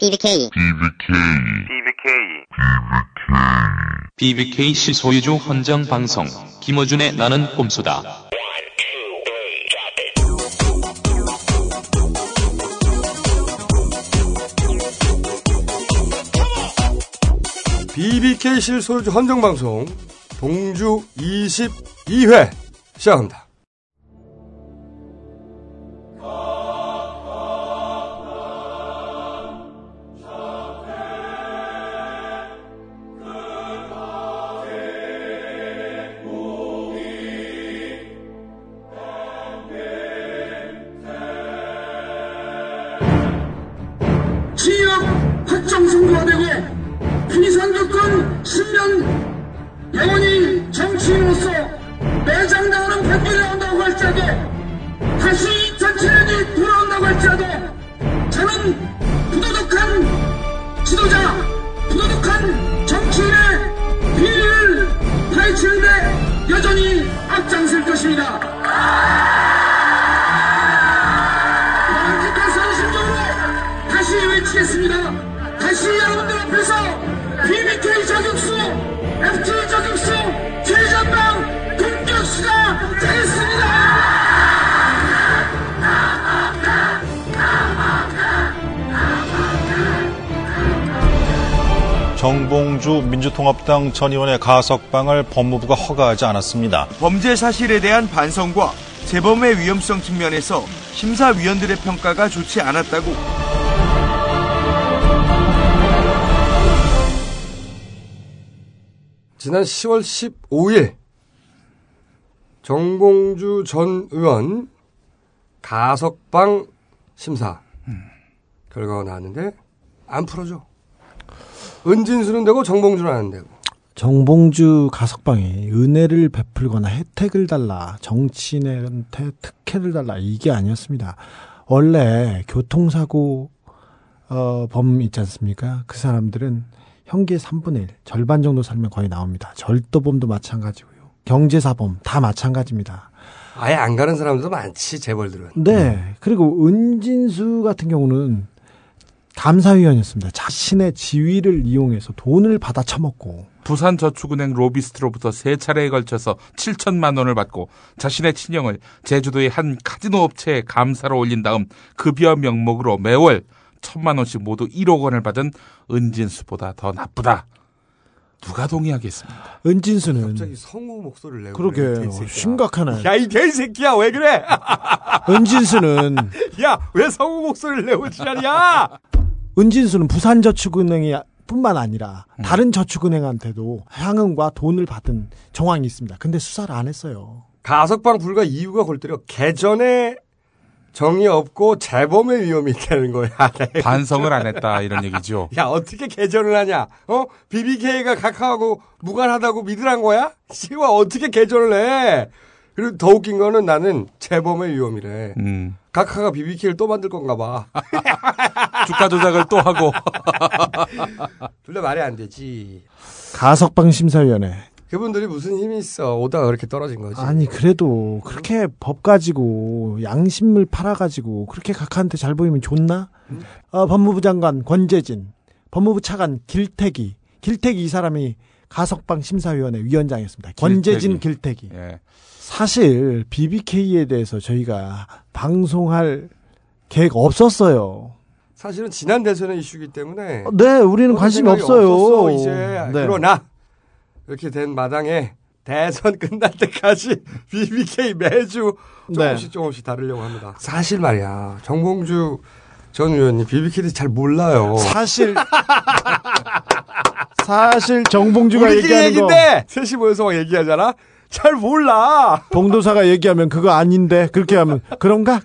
BBK BBK 실소유주 헌정 방송 김어준의 나는 꼼수다. BBK 실소유주 헌정방송 동주 22회 시작합니다. 민주통합당 전 의원의 가석방을 법무부가 허가하지 않았습니다. 범죄 사실에 대한 반성과 재범의 위험성 측면에서 심사위원들의 평가가 좋지 않았다고 지난 10월 15일 정봉주 전 의원 가석방 심사 결과가 나왔는데 안 풀어줘. 은진수는 되고 정봉주는 안 되고. 정봉주 가석방에 은혜를 베풀거나 혜택을 달라 정치인한테 특혜를 달라 이게 아니었습니다. 원래 교통사고 어, 범 있지 않습니까? 그 사람들은 형기의 3분의 1 절반 정도 살면 거의 나옵니다. 절도범도 마찬가지고요. 경제사범 다 마찬가지입니다. 아예 안 가는 사람들도 많지 재벌들은. 네. 그리고 은진수 같은 경우는 감사위원이었습니다. 자신의 지위를 이용해서 돈을 받아 처먹고 부산저축은행 로비스트로부터 세 차례에 걸쳐서 7천만 원을 받고 자신의 친형을 제주도의 한 카지노 업체에 감사로 올린 다음 급여 명목으로 매월 천만 원씩 모두 1억 원을 받은 은진수보다 더 나쁘다. 누가 동의하겠습니까? 은진수는 갑자기 성우 목소리를 내고. 그러게 그래, 개새끼야. 심각하네. 야, 이 개새끼야, 왜 그래? 은진수는 야, 왜 성우 목소리를 내고 지랄이야? 은진수는 부산저축은행이 뿐만 아니라 다른 저축은행한테도 향응과 돈을 받은 정황이 있습니다. 근데 수사를 안 했어요. 가석방 불가 이유가 골때려 개전에 정이 없고 재범의 위험이 있다는 거야. 반성을 안 했다 이런 얘기죠. 야, 어떻게 개전을 하냐? 어? BBK가 각하하고 무관하다고 믿으란 거야? 씨와 어떻게 개전을 해? 그리고 더 웃긴 거는 나는 재범의 위험이래. 음, 각하가 BBK를 또 만들 건가 봐. 주가 조작을 또 하고 둘 다 말이 안 되지. 가석방 심사위원회. 그분들이 무슨 힘이 있어. 오다가 그렇게 떨어진 거지. 아니 그래도 그렇게 법 가지고 양심을 팔아 가지고 그렇게 각하한테 잘 보이면 좋나? 어, 법무부 장관 권재진, 법무부 차관 길태기, 길태기 이 사람이 가석방 심사위원회 위원장이었습니다. 권재진 길태기. 예. 사실 BBK에 대해서 저희가 방송할 계획 없었어요. 사실은 지난 대선의 이슈기 때문에 네, 우리는 관심이 없어요. 없었어, 이제 네. 그러나 이렇게 된 마당에 대선 끝날 때까지 BBK 매주 조금씩 네. 조금씩 다루려고 합니다. 사실 말이야 정봉주 전 의원이 BBK를 잘 몰라요. 사실 사실 정봉주가 얘기하는 거 얘기인데 셋이 모여서 막 얘기하잖아. 잘 몰라. 봉도사가 얘기하면 그거 아닌데 그렇게 하면 그런가?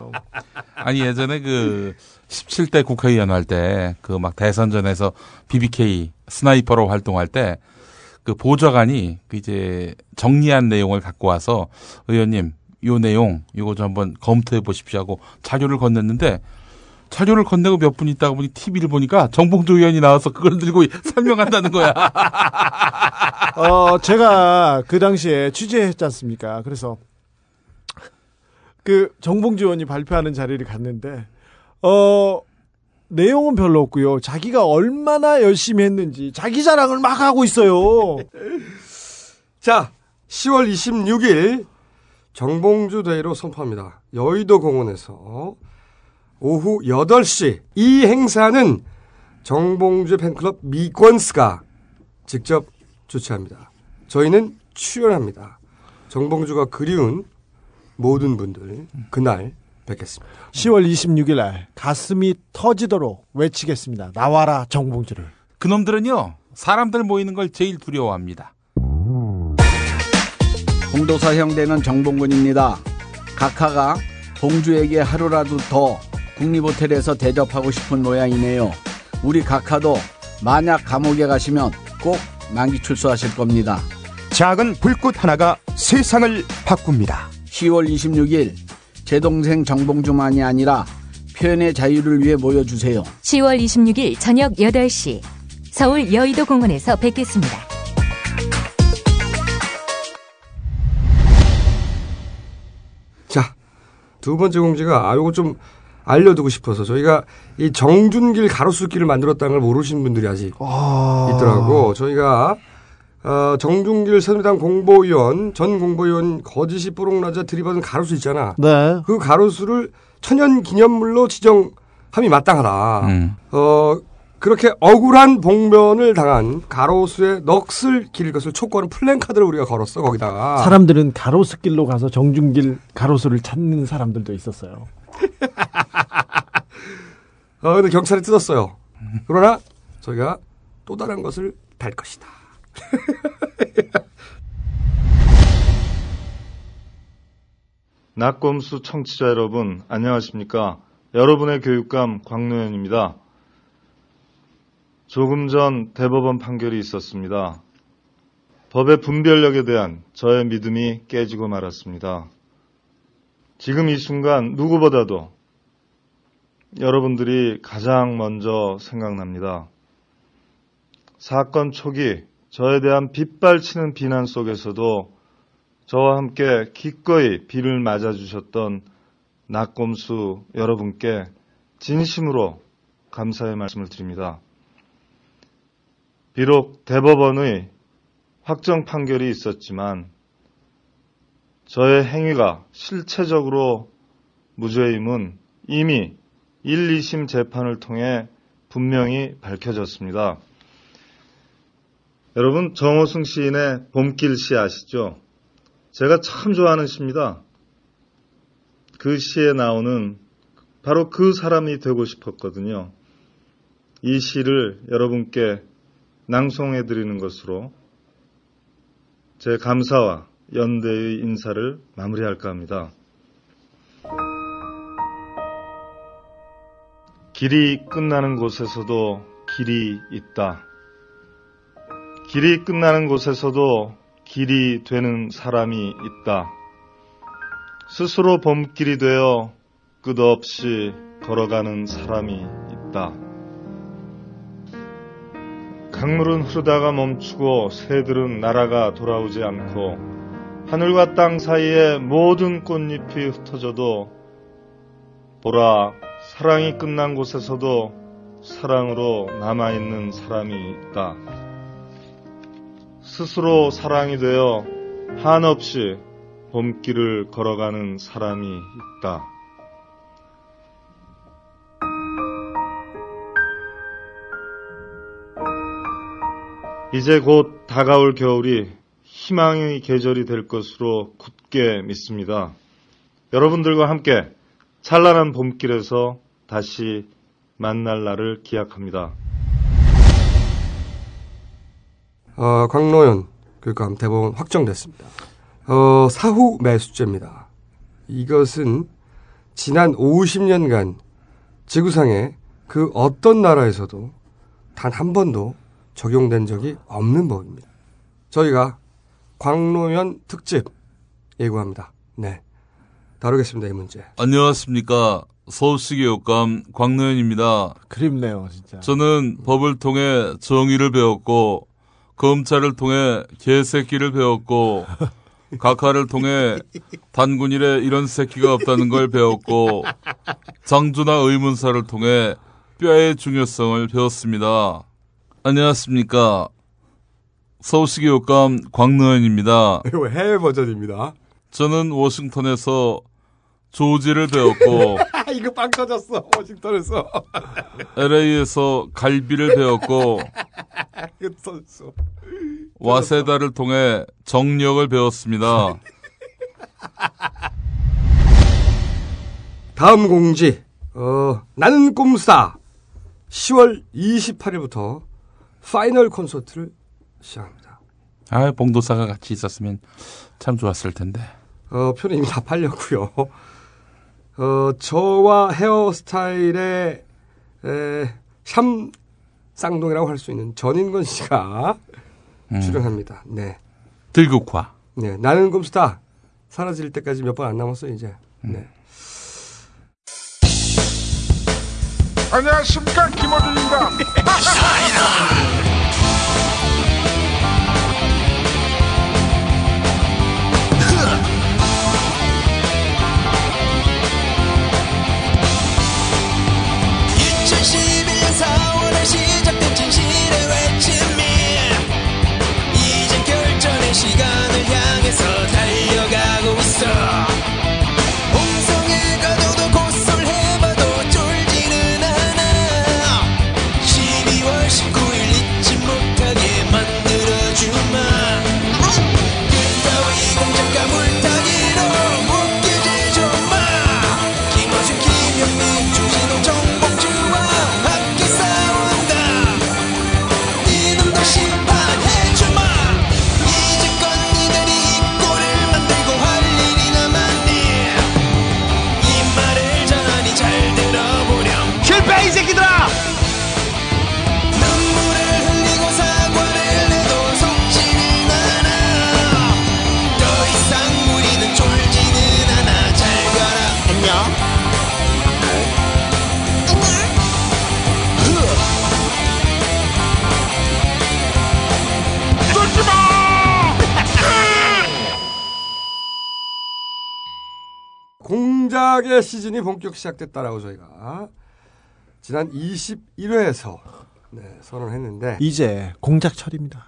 아니 예전에 그 17대 국회의원 할 때 그 막 대선전에서 BBK 스나이퍼로 활동할 때 그 보좌관이 그 이제 정리한 내용을 갖고 와서 의원님 요 내용 이거 좀 한번 검토해 보십시오 하고 자료를 건넸는데 자료를 건네고 몇 분 있다가 보니 TV를 보니까 정봉주 의원이 나와서 그걸 들고 설명한다는 거야. 어, 제가 그 당시에 취재했지 않습니까? 그래서 그 정봉주 의원이 발표하는 자리를 갔는데 어 내용은 별로 없고요. 자기가 얼마나 열심히 했는지 자기 자랑을 막 하고 있어요. 자, 10월 26일 정봉주 대회로 선포합니다. 여의도 공원에서 오후 8시 이 행사는 정봉주 팬클럽 미권스가 직접 주최합니다. 저희는 출연합니다. 정봉주가 그리운 모든 분들 그날 뵙겠습니다. 10월 26일 날 가슴이 터지도록 외치겠습니다. 나와라 정봉주를. 그놈들은요 사람들 모이는 걸 제일 두려워합니다. 홍도사 형대는 정봉근입니다. 각하가 봉주에게 하루라도 더 국립호텔에서 대접하고 싶은 모양이네요. 우리 각하도 만약 감옥에 가시면 꼭 만기 출소하실 겁니다. 작은 불꽃 하나가 세상을 바꿉니다. 10월 26일 제 동생 정봉주만이 아니라 표현의 자유를 위해 모여주세요. 10월 26일 저녁 8시 서울 여의도 공원에서 뵙겠습니다. 자, 두 번째 공지가 아 요거 좀 알려두고 싶어서 저희가 이 정준길 가로수길을 만들었다는 걸 모르시는 분들이 아직 있더라고. 저희가 어, 정준길 새누리당 공보위원 전 공보위원 거짓이 뽀록나자 들이받은 가로수 있잖아. 네. 그 가로수를 천연 기념물로 지정함이 마땅하다. 음. 어 그렇게 억울한 봉변을 당한 가로수에 넋을 기릴 것을 촉구하는 플랜카드를 우리가 걸었어 거기다가. 사람들은 가로수길로 가서 정준길 가로수를 찾는 사람들도 있었어요. 어, 근데 경찰이 뜯었어요. 그러나 저희가 또 다른 것을 달 것이다. 낙검수 청취자 여러분, 안녕하십니까. 여러분의 교육감 광노현입니다. 조금 전 대법원 판결이 있었습니다. 법의 분별력에 대한 저의 믿음이 깨지고 말았습니다. 지금 이 순간 누구보다도 여러분들이 가장 먼저 생각납니다. 사건 초기 저에 대한 빗발치는 비난 속에서도 저와 함께 기꺼이 비를 맞아주셨던 낙곰수 여러분께 진심으로 감사의 말씀을 드립니다. 비록 대법원의 확정 판결이 있었지만 저의 행위가 실체적으로 무죄임은 이미 1, 2심 재판을 통해 분명히 밝혀졌습니다. 여러분 정호승 시인의 봄길 시 아시죠? 제가 참 좋아하는 시입니다. 그 시에 나오는 바로 그 사람이 되고 싶었거든요. 이 시를 여러분께 낭송해 드리는 것으로 제 감사와 연대의 인사를 마무리할까 합니다. 길이 끝나는 곳에서도 길이 있다. 길이 끝나는 곳에서도 길이 되는 사람이 있다. 스스로 봄길이 되어 끝없이 걸어가는 사람이 있다. 강물은 흐르다가 멈추고 새들은 날아가 돌아오지 않고 하늘과 땅 사이에 모든 꽃잎이 흩어져도 보라 사랑이 끝난 곳에서도 사랑으로 남아있는 사람이 있다. 스스로 사랑이 되어 한없이 봄길을 걸어가는 사람이 있다. 이제 곧 다가올 겨울이 희망의 계절이 될 것으로 굳게 믿습니다. 여러분들과 함께 찬란한 봄길에서 다시 만날 날을 기약합니다. 어, 광노현 교육감 대법원 확정됐습니다. 어, 사후 매수죄입니다. 이것은 지난 50년간 지구상의 그 어떤 나라에서도 단 한 번도 적용된 적이 없는 법입니다. 저희가 광노현 특집 예고합니다. 네. 다루겠습니다, 이 문제. 안녕하십니까. 서울시 교육감 광노현입니다. 그립네요, 진짜. 저는 법을 통해 정의를 배웠고, 검찰을 통해 개새끼를 배웠고, 각하를 통해 단군일에 이런 새끼가 없다는 걸 배웠고, 장주나 의문사를 통해 뼈의 중요성을 배웠습니다. 안녕하십니까. 서울시 교육감 광노현입니다. 이거 해외 버전입니다. 저는 워싱턴에서 조지를 배웠고 이거 빵 터졌어 워싱턴에서. LA에서 갈비를 배웠고. 와세다를 통해 정력을 배웠습니다. 다음 공지. 어, 나는 꼼수다. 10월 28일부터 파이널 콘서트를 시작합니다. 아, 봉도사가 같이 있었으면 참 좋았을 텐데. 어, 표는 이미 다 팔렸고요. 어, 저와 헤어스타일의 에, 샴 쌍둥이라고 할 수 있는 전인권 씨가 출연합니다. 네. 들국화. 네. 나는 꼼수다. 사라질 때까지 몇 번 안 남았어요, 이제. 네. 안녕하십니까 김어준입니다. 시작된 결전 공작의 시즌이 본격 시작됐다라고 저희가 지난 21회에서 네, 선언했는데 이제 공작철입니다.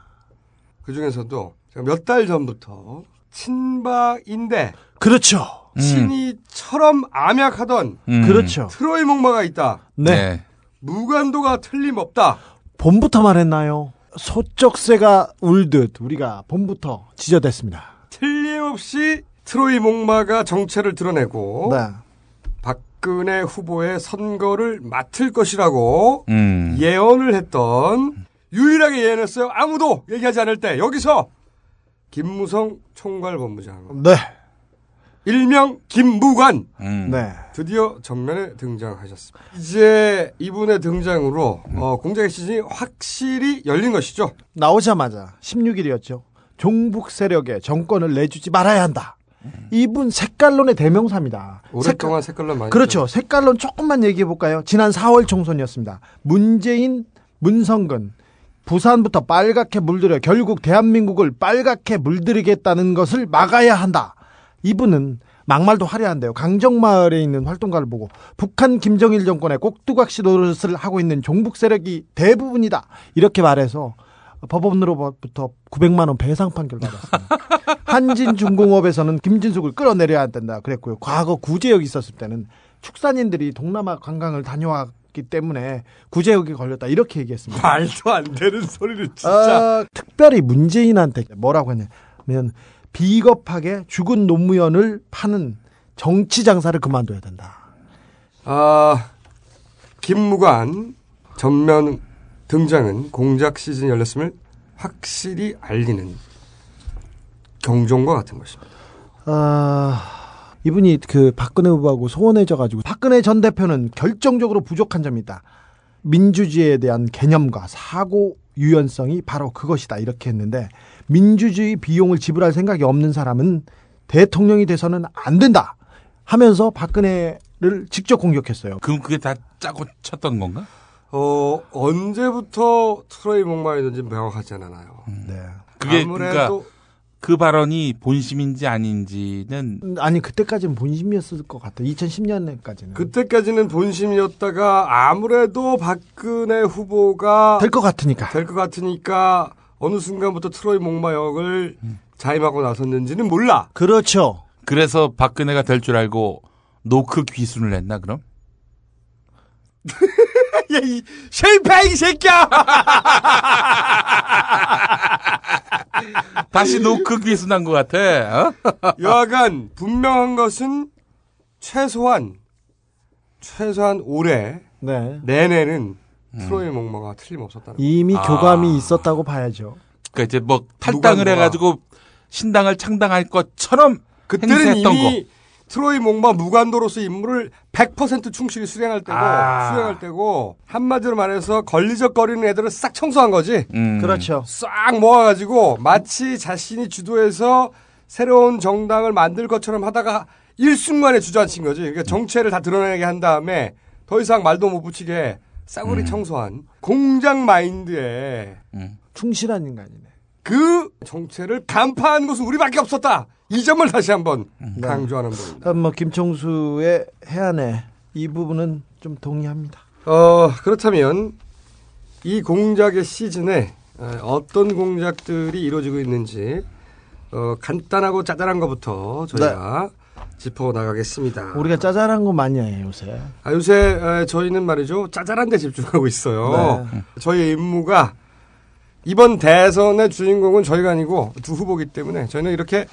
그 중에서도 몇 달 전부터 친박인데 그렇죠. 친이처럼 암약하던 음. 그렇죠. 트로이 목마가 있다. 네. 무관도가 틀림없다. 봄부터 말했나요? 소쩍새가 울듯 우리가 봄부터 지저댔습니다. 틀림없이 트로이 목마가 정체를 드러내고 네. 박근혜 후보의 선거를 맡을 것이라고 음. 예언을 했던 유일하게 예언했어요. 아무도 얘기하지 않을 때 여기서 김무성 총괄본부장 네. 일명 김무관 음. 네. 드디어 전면에 등장하셨습니다. 이제 이분의 등장으로 어, 공작의 시즌이 확실히 열린 것이죠. 나오자마자 16일이었죠. 종북 세력에 정권을 내주지 말아야 한다. 이분 색깔론의 대명사입니다. 오랫동안 색깔 론 많이 그렇죠. 색깔론 조금만 얘기해 볼까요? 지난 4월 총선이었습니다. 문재인, 문성근 부산부터 빨갛게 물들여 결국 대한민국을 빨갛게 물들이겠다는 것을 막아야 한다. 이분은 막말도 화려한데요. 강정마을에 있는 활동가를 보고 북한 김정일 정권의 꼭두각시 노릇을 하고 있는 종북 세력이 대부분이다. 이렇게 말해서 법원으로부터 900만 원 배상 판결 받았습니다. 한진중공업에서는 김진숙을 끌어내려야 된다 그랬고요. 과거 구제역 있었을 때는 축산인들이 동남아 관광을 다녀왔기 때문에 구제역이 걸렸다 이렇게 얘기했습니다. 말도 안 되는 소리를 진짜. 어, 특별히 문재인한테 뭐라고 하냐면 비겁하게 죽은 노무현을 파는 정치 장사를 그만둬야 된다. 아, 김무관 전면 등장은 공작 시즌이 열렸음을 확실히 알리는 경종과 같은 것입니다. 아, 이분이 그 박근혜 후보하고 소원해져 가지고 박근혜 전 대표는 결정적으로 부족한 점이 있다. 민주주의에 대한 개념과 사고 유연성이 바로 그것이다. 이렇게 했는데 민주주의 비용을 지불할 생각이 없는 사람은 대통령이 돼서는 안 된다. 하면서 박근혜를 직접 공격했어요. 그럼 그게 다 짜고 쳤던 건가? 어, 언제부터 트로이 목마였는지 명확하지 않아요. 네. 그게 아무래도 그러니까 그 발언이 본심인지 아닌지는 아니 그때까지는 본심이었을 것 같아. 2010년까지는 그때까지는 본심이었다가 아무래도 박근혜 후보가 될 것 같으니까 될 것 같으니까 어느 순간부터 트로이 목마 역을 자임하고 나섰는지는 몰라. 그렇죠. 그래서 박근혜가 될 줄 알고 노크 귀순을 했나 그럼? 야, 이 실패 이 새끼야! 다시 노크 귀순한 것 같아. 어? 여하간 분명한 것은 최소한 최소한 올해 네. 내내는 트로이 목마가 틀림없었다는 이미 아. 교감이 있었다고 봐야죠. 그러니까 이제 뭐 탈당을 누가 해가지고 신당을 창당할 것처럼 그때는 행세했던 이미 거. 트로이 목마 무관도로서 임무를 100% 충실히 수행할 때고 아. 수행할 때고 한마디로 말해서 걸리적거리는 애들을 싹 청소한 거지. 음. 그렇죠. 싹 모아가지고 마치 자신이 주도해서 새로운 정당을 만들 것처럼 하다가 일순간에 주저앉힌 거지. 그러니까 정체를 다 드러내게 한 다음에 더 이상 말도 못 붙이게 싸구리 음. 청소한 공장 마인드에 충실한 인간이네. 그 정체를 간파한 것은 우리밖에 없었다. 이 점을 다시 한번 음. 강조하는 부분입니다. 그럼 뭐 김총수의 해안에 이 부분은 좀 동의합니다. 어, 그렇다면 이 공작의 시즌에 어, 어떤 공작들이 이루어지고 있는지 어, 간단하고 짜잘한 것부터 저희가 짚어 나가겠습니다. 우리가 짜잘한 거 많이 해요 요새. 아, 요새 에, 저희는 말이죠 짜잘한 데 집중하고 있어요. 네. 저희의 임무가 이번 대선의 주인공은 저희가 아니고 두 후보기 때문에 저희는 이렇게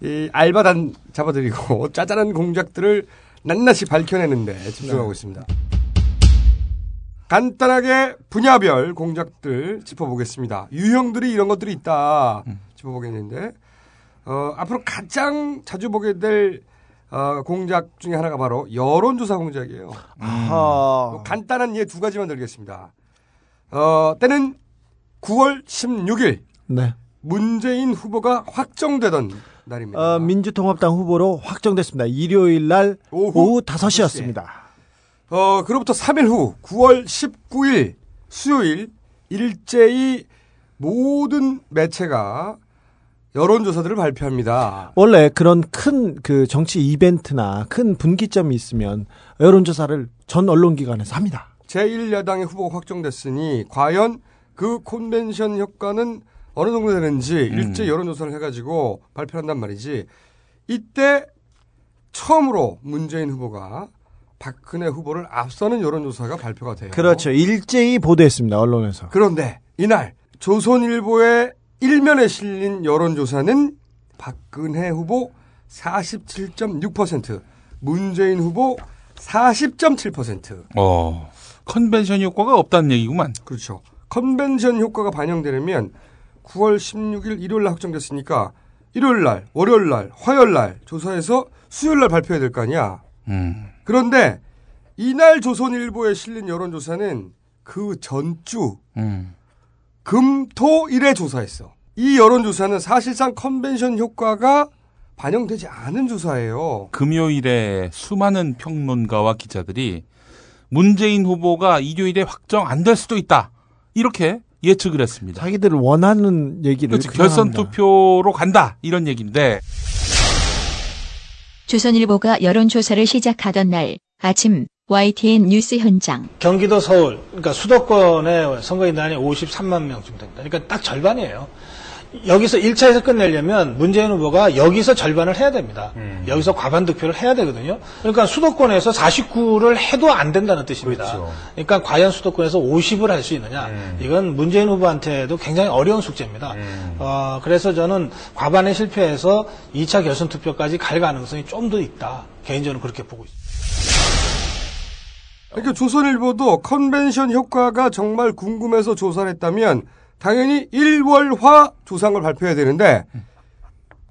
이 알바단 잡아드리고 짜잘한 공작들을 낱낱이 밝혀내는데 집중하고 있습니다. 간단하게 분야별 공작들 짚어보겠습니다. 유형들이 이런 것들이 있다 짚어보겠는데 어, 앞으로 가장 자주 보게 될 어, 공작 중에 하나가 바로 여론조사 공작이에요. 뭐 간단한 예 두 가지만 드리겠습니다. 어, 때는 9월 16일 네. 문재인 후보가 확정되던 날입니다. 어, 민주통합당 후보로 확정됐습니다. 일요일 날 오후, 5시였습니다. 어, 그로부터 3일 후 9월 19일 수요일 일제히 모든 매체가 여론조사들을 발표합니다. 원래 그런 큰 그 정치 이벤트나 큰 분기점이 있으면 여론조사를 전 언론기관에서 합니다. 제1야당의 후보가 확정됐으니 과연 그 콘벤션 효과는 어느 정도 되는지 일제 여론조사를 해가지고 발표한단 말이지. 이때 처음으로 문재인 후보가 박근혜 후보를 앞서는 여론조사가 발표가 돼요. 그렇죠. 일제히 보도했습니다. 언론에서. 그런데 이날 조선일보의 일면에 실린 여론조사는 박근혜 후보 47.6%, 문재인 후보 40.7%. 어, 컨벤션 효과가 없다는 얘기구만. 그렇죠. 컨벤션 효과가 반영되려면 9월 16일 일요일 날 확정됐으니까 일요일 날, 월요일 날, 화요일 날 조사해서 수요일 날 발표해야 될 거 아니야. 음. 그런데 이날 조선일보에 실린 여론조사는 그 전주 음. 금토일에 조사했어. 이 여론조사는 사실상 컨벤션 효과가 반영되지 않은 조사예요. 금요일에 수많은 평론가와 기자들이 문재인 후보가 일요일에 확정 안 될 수도 있다. 이렇게 예측을 했습니다. 자기들 원하는 얘기를 그렇지, 결선. 투표로 간다. 이런 얘기인데 조선일보가 여론조사를 시작하던 날 아침 YTN 뉴스 현장 경기도 서울, 그러니까 수도권의 선거인단이 53만 명쯤 됩니다. 그러니까 딱 절반이에요. 여기서 1차에서 끝내려면 문재인 후보가 여기서 절반을 해야 됩니다. 여기서 과반 득표를 해야 되거든요. 그러니까 수도권에서 49를 해도 안 된다는 뜻입니다. 그러니까 과연 수도권에서 50을 할 수 있느냐. 이건 문재인 후보한테도 굉장히 어려운 숙제입니다. 어, 그래서 저는 과반에 실패해서 2차 결선 투표까지 갈 가능성이 좀 더 있다. 개인적으로 그렇게 보고 있습니다. 그러니까 조선일보도 컨벤션 효과가 정말 궁금해서 조사를 했다면 당연히 1월화 조사한 걸 발표해야 되는데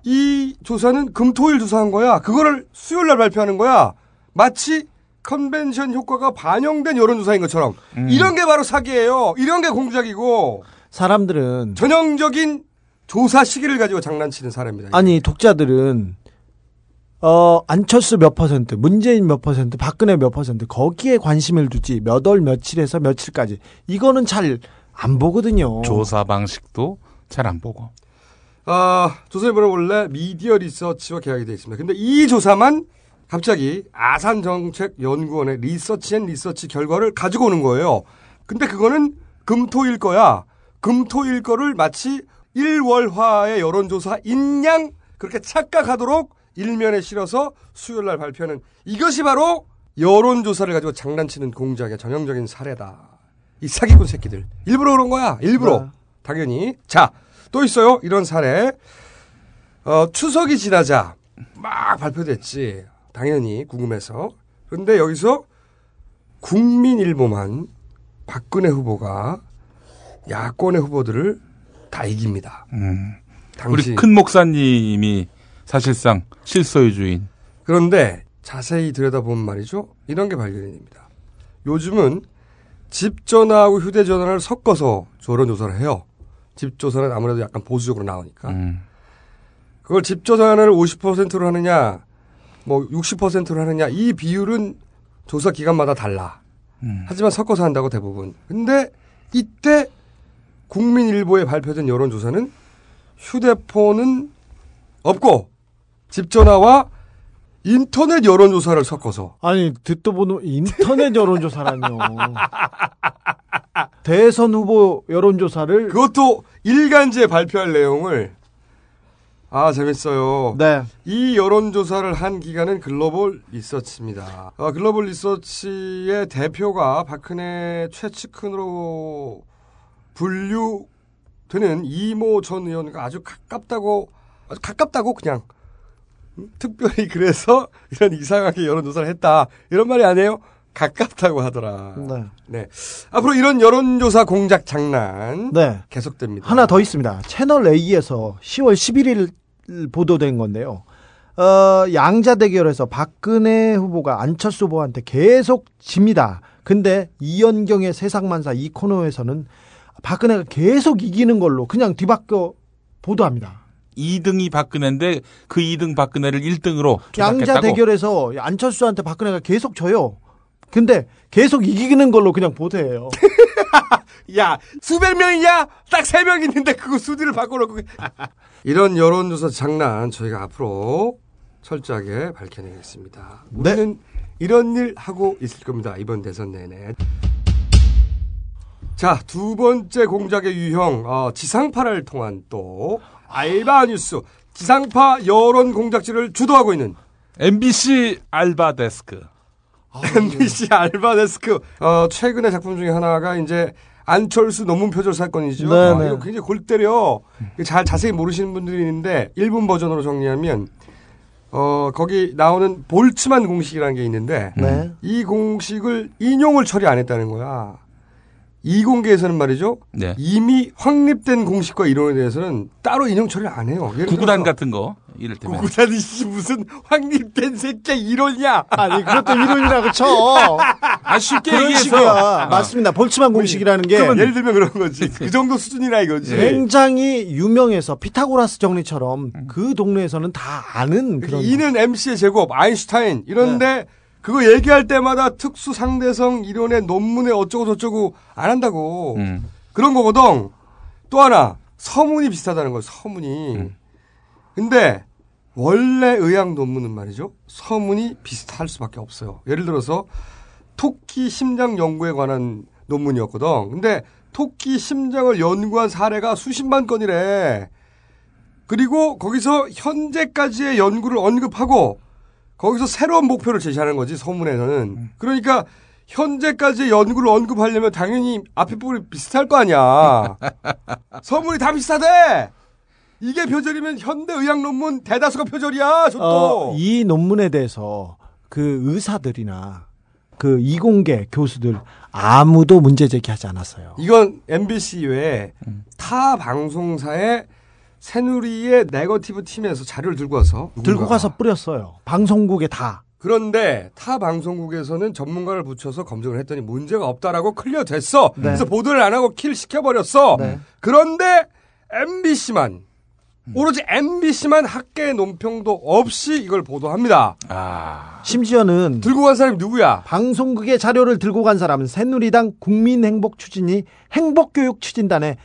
이 조사는 금토일 조사한 거야. 그거를 수요일 날 발표하는 거야. 마치 컨벤션 효과가 반영된 여론조사인 것처럼 이런 게 바로 사기예요. 이런 게 공작이고 사람들은 전형적인 조사 시기를 가지고 장난치는 사람입니다. 아니 독자들은 어 안철수 몇 퍼센트, 문재인 몇 퍼센트, 박근혜 몇 퍼센트 거기에 관심을 두지 몇월 며칠에서 며칠까지 이거는 잘 안 보거든요. 조사 방식도 잘 안 보고. 아, 조선일보는 원래 미디어 리서치와 계약이 되어 있습니다. 근데 이 조사만 갑자기 아산정책연구원의 리서치 앤 리서치 결과를 가지고 오는 거예요. 근데 그거는 금토일 거야. 금토일 거를 마치 일월화의 여론조사 인 양 그렇게 착각하도록 일면에 실어서 수요일 날 발표하는 이것이 바로 여론조사를 가지고 장난치는 공작의 전형적인 사례다. 이 사기꾼 새끼들. 일부러 그런 거야. 일부러. 네. 당연히. 자, 또 있어요. 이런 사례. 어, 추석이 지나자 막 발표됐지. 당연히 궁금해서. 그런데 여기서 국민일보만 박근혜 후보가 야권의 후보들을 다 이깁니다. 음. 우리 큰 목사님이 사실상 실소유 주인. 그런데 자세히 들여다보면 말이죠. 이런 게 발견이 됩니다. 요즘은 집 전화하고 휴대 전화를 섞어서 여론조사를 해요. 집 조사는 아무래도 약간 보수적으로 나오니까. 음. 그걸 집 전화를 50%로 하느냐, 뭐 60%로 하느냐, 이 비율은 조사 기간마다 달라. 음. 하지만 섞어서 한다고 대부분. 근데 이때 국민일보에 발표된 여론조사는 휴대폰은 없고 집 전화와 인터넷 여론조사를 섞어서 아니 듣도 보는 인터넷 여론조사라뇨. 대선 후보 여론조사를 그것도 일간지에 발표할 내용을 아 재밌어요. 네. 이 여론조사를 한 기관은 글로벌 리서치입니다. 어, 글로벌 리서치의 대표가 박근혜 최측근으로 분류되는 이모 전 의원과 아주 가깝다고 아주 가깝다고 그냥 음, 특별히 그래서 이런 이상하게 여론조사를 했다 이런 말이 아니에요. 가깝다고 하더라. 네. 네. 앞으로 이런 여론조사 공작 장난 네. 계속됩니다. 하나 더 있습니다. 채널 A에서 10월 11일 보도된 건데요. 어, 양자 대결에서 박근혜 후보가 안철수 후보한테 계속 집니다. 근데 이연경의 세상만사 이 코너에서는 박근혜가 계속 이기는 걸로 그냥 뒤바꿔 보도합니다. 2등이 박근혜인데 그 2등 박근혜를 1등으로 양자 대결에서 안철수한테 박근혜가 계속 져요. 근데 계속 이기는 걸로 그냥 보도해요. 야, 수백 명이냐? 딱 세 명 있는데 그거 수디를 바꿔놓고. 이런 여론조사 장난 저희가 앞으로 철저하게 밝혀내겠습니다. 우리는 이런 일 하고 있을 겁니다. 이번 대선 내내. 자, 두 번째 공작의 유형, 어, 지상파를 통한 또 알바 뉴스, 지상파 여론 공작질을 주도하고 있는 MBC 알바 데스크. MBC 알바 데스크. 어, 최근의 작품 중에 하나가 이제 안철수 논문 표절 사건이죠. 네, 아, 네. 이거 굉장히 골 때려. 잘 자세히 모르시는 분들이 있는데 일본 버전으로 정리하면 어, 거기 나오는 볼츠만 공식이라는 게 있는데 네. 이 공식을 인용을 처리 안 했다는 거야. 이 공개에서는 말이죠. 네. 이미 확립된 공식과 이론에 대해서는 따로 인용 처리를 안 해요. 예를 구구단 같은 거 이를테면. 구구단이 씨 무슨 확립된 새끼 이론이야. 아니 그것도 이론이라고 쳐. 아 쉽게 그런 얘기해서 식이야. 맞습니다. 볼츠만 공식이라는 게 그러면 예를 들면 그런 거지. 그 정도 수준이라 이거지. 굉장히 유명해서 피타고라스 정리처럼 그 동네에서는 다 아는 그런 이는 MC의 제곱, 아인슈타인 이런데 그거 얘기할 때마다 특수 상대성 이론의 논문에 어쩌고 저쩌고 안 한다고 음. 그런 거거든. 또 하나 서문이 비슷하다는 거예요. 서문이. 근데 원래 의학 논문은 말이죠. 서문이 비슷할 수밖에 없어요. 예를 들어서 토끼 심장 연구에 관한 논문이었거든. 근데 토끼 심장을 연구한 사례가 수십만 건이래. 그리고 거기서 현재까지의 연구를 언급하고 거기서 새로운 목표를 제시하는 거지 서문에서는. 그러니까 현재까지의 연구를 언급하려면 당연히 앞에 부분이 비슷할 거 아니야. 서문이 다 비슷하대. 이게 표절이면 현대 의학 논문 대다수가 표절이야. 저도. 어, 이 논문에 대해서 그 의사들이나 그 이공계 교수들 아무도 문제 제기하지 않았어요. 이건 MBC 외에 타 방송사의 새누리의 네거티브 팀에서 자료를 들고 와서 들고. 가서 뿌렸어요. 방송국에 다. 그런데 타 방송국에서는 전문가를 붙여서 검증을 했더니 문제가 없다라고 clear 됐어. 네. 그래서 보도를 안 하고 kill 시켜버렸어. 네. 그런데 MBC만 오로지 MBC만 학계 논평도 없이 이걸 보도합니다. 아. 심지어는 들고 간 사람이 누구야? 방송국의 자료를 들고 간 사람은 새누리당 국민행복추진이 행복교육 추진단의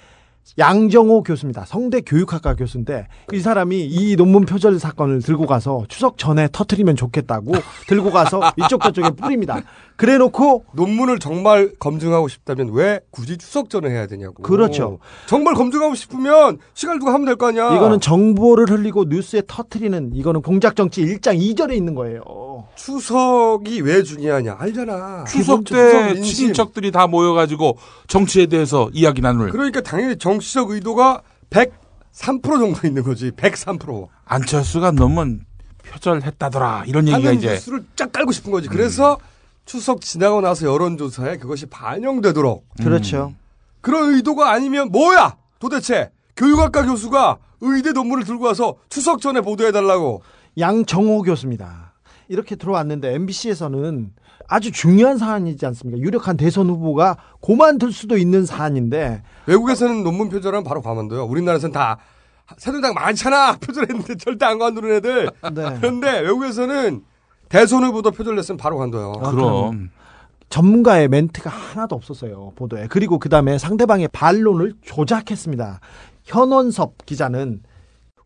양정호 교수입니다. 성대 교육학과 교수인데 이 사람이 이 논문 표절 사건을 들고 가서 추석 전에 터트리면 좋겠다고 들고 가서 이쪽 저쪽에 뿌립니다. 그래놓고 논문을 정말 검증하고 싶다면 왜 굳이 추석 전에 해야 되냐고. 그렇죠. 정말 검증하고 싶으면 시간 두고 하면 될 거 아니야. 이거는 정보를 흘리고 뉴스에 터트리는 이거는 공작 정치 1장 2절에 있는 거예요. 추석이 왜 중요하냐 알잖아. 추석 때 민심. 친인척들이 다 모여가지고 정치에 대해서 이야기 나눌. 그러니까 당연히 정 치적 의도가 103% 정도 있는 거지. 103%. 안철수가 너무 표절했다더라 이런 얘기가 이제 음. 뉴스를 쫙 깔고 싶은 거지. 그래서 추석 지나고 나서 여론조사에 그것이 반영되도록 그렇죠. 그런 의도가 아니면 뭐야 도대체 교육학과 교수가 의대 논문을 들고 와서 추석 전에 보도해달라고 양정호 교수입니다. 이렇게 들어왔는데 MBC에서는 아주 중요한 사안이지 않습니까? 유력한 대선 후보가 고만둘 수도 있는 사안인데 외국에서는 논문 표절하면 바로 가만둬요. 우리나라에서는 다 새누리당 많잖아 표절했는데 절대 안 관두는 애들. 네. 그런데 외국에서는 대선 후보도 표절냈으면 바로 관둬요. 아, 그럼. 전문가의 멘트가 하나도 없었어요 보도에 그리고 그 다음에 상대방의 반론을 조작했습니다 현원섭 기자는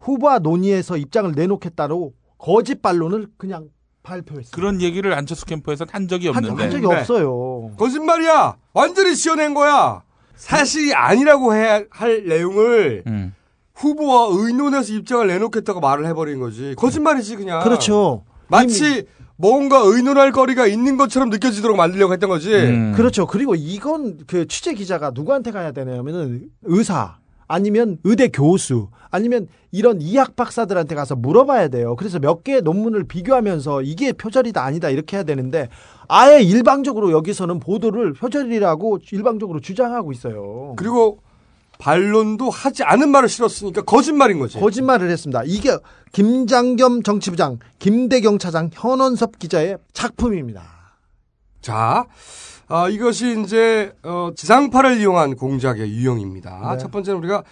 후보와 논의해서 입장을 내놓겠다로 거짓 반론을 그냥 발표했어요 그런 얘기를 안철수 캠프에서는 한 적이 한, 없는데. 한 적이 없어요 거짓말이야. 완전히 지어낸 거야. 사실이 아니라고 해야 할 내용을 음. 후보와 의논해서 입장을 내놓겠다고 말을 해버린 거지. 거짓말이지 그냥. 그렇죠 마치 뭔가 의논할 거리가 있는 것처럼 느껴지도록 만들려고 했던 거지. 음. 그렇죠. 그리고 이건 그 취재 기자가 누구한테 가야 되냐면은 의사 아니면 의대 교수 아니면 이런 이학 박사들한테 가서 물어봐야 돼요. 그래서 몇 개의 논문을 비교하면서 이게 표절이다 아니다 이렇게 해야 되는데 아예 일방적으로 여기서는 보도를 표절이라고 일방적으로 주장하고 있어요. 그리고 반론도 하지 않은 말을 실었으니까 거짓말인 거지. 거짓말을 했습니다. 이게 김장겸 정치부장, 김대경 차장, 현원섭 기자의 작품입니다. 자, 아, 이것이 이제 어, 지상파를 이용한 공작의 유형입니다. 네. 첫 번째는 우리가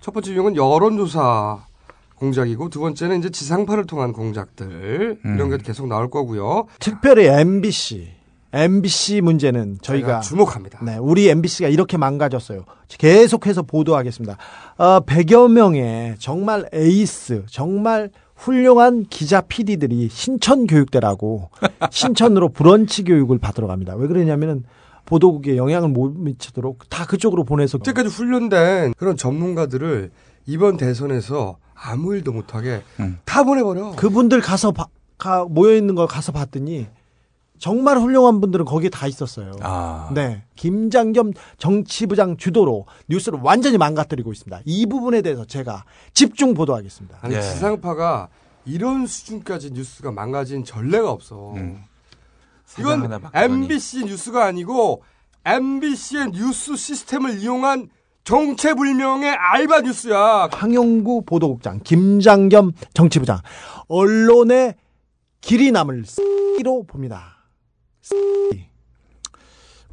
첫 번째 유형은 여론조사 공작이고 두 번째는 이제 지상파를 통한 공작들 이런 게 계속 나올 거고요. 특별히 MBC. MBC 문제는 저희가 저희가 주목합니다. 네, 우리 MBC가 이렇게 망가졌어요. 계속해서 보도하겠습니다. 어, 100여 명의 정말 에이스, 정말 훌륭한 기자 PD들이 신천 교육대라고 신천으로 브런치 교육을 받으러 갑니다. 왜 그러냐면은 보도국에 영향을 못 미치도록 다 그쪽으로 보내서 그때까지 훈련된 그런 전문가들을 이번 대선에서 아무 일도 못하게 다 보내버려. 그분들 가서 봐- 가, 모여 있는 걸 가서 봤더니 정말 훌륭한 분들은 거기에 다 있었어요. 아. 네. 김장겸 정치부장 주도로 뉴스를 완전히 망가뜨리고 있습니다. 이 부분에 대해서 제가 집중 보도하겠습니다. 아니 지상파가 이런 수준까지 뉴스가 망가진 전례가 없어. 세상 이건. MBC 뉴스가 아니고 MBC의 뉴스 시스템을 이용한 정체불명의 알바 뉴스야. 황영구 보도국장, 김장겸 정치부장, 언론의 길이 남을 X로 봅니다.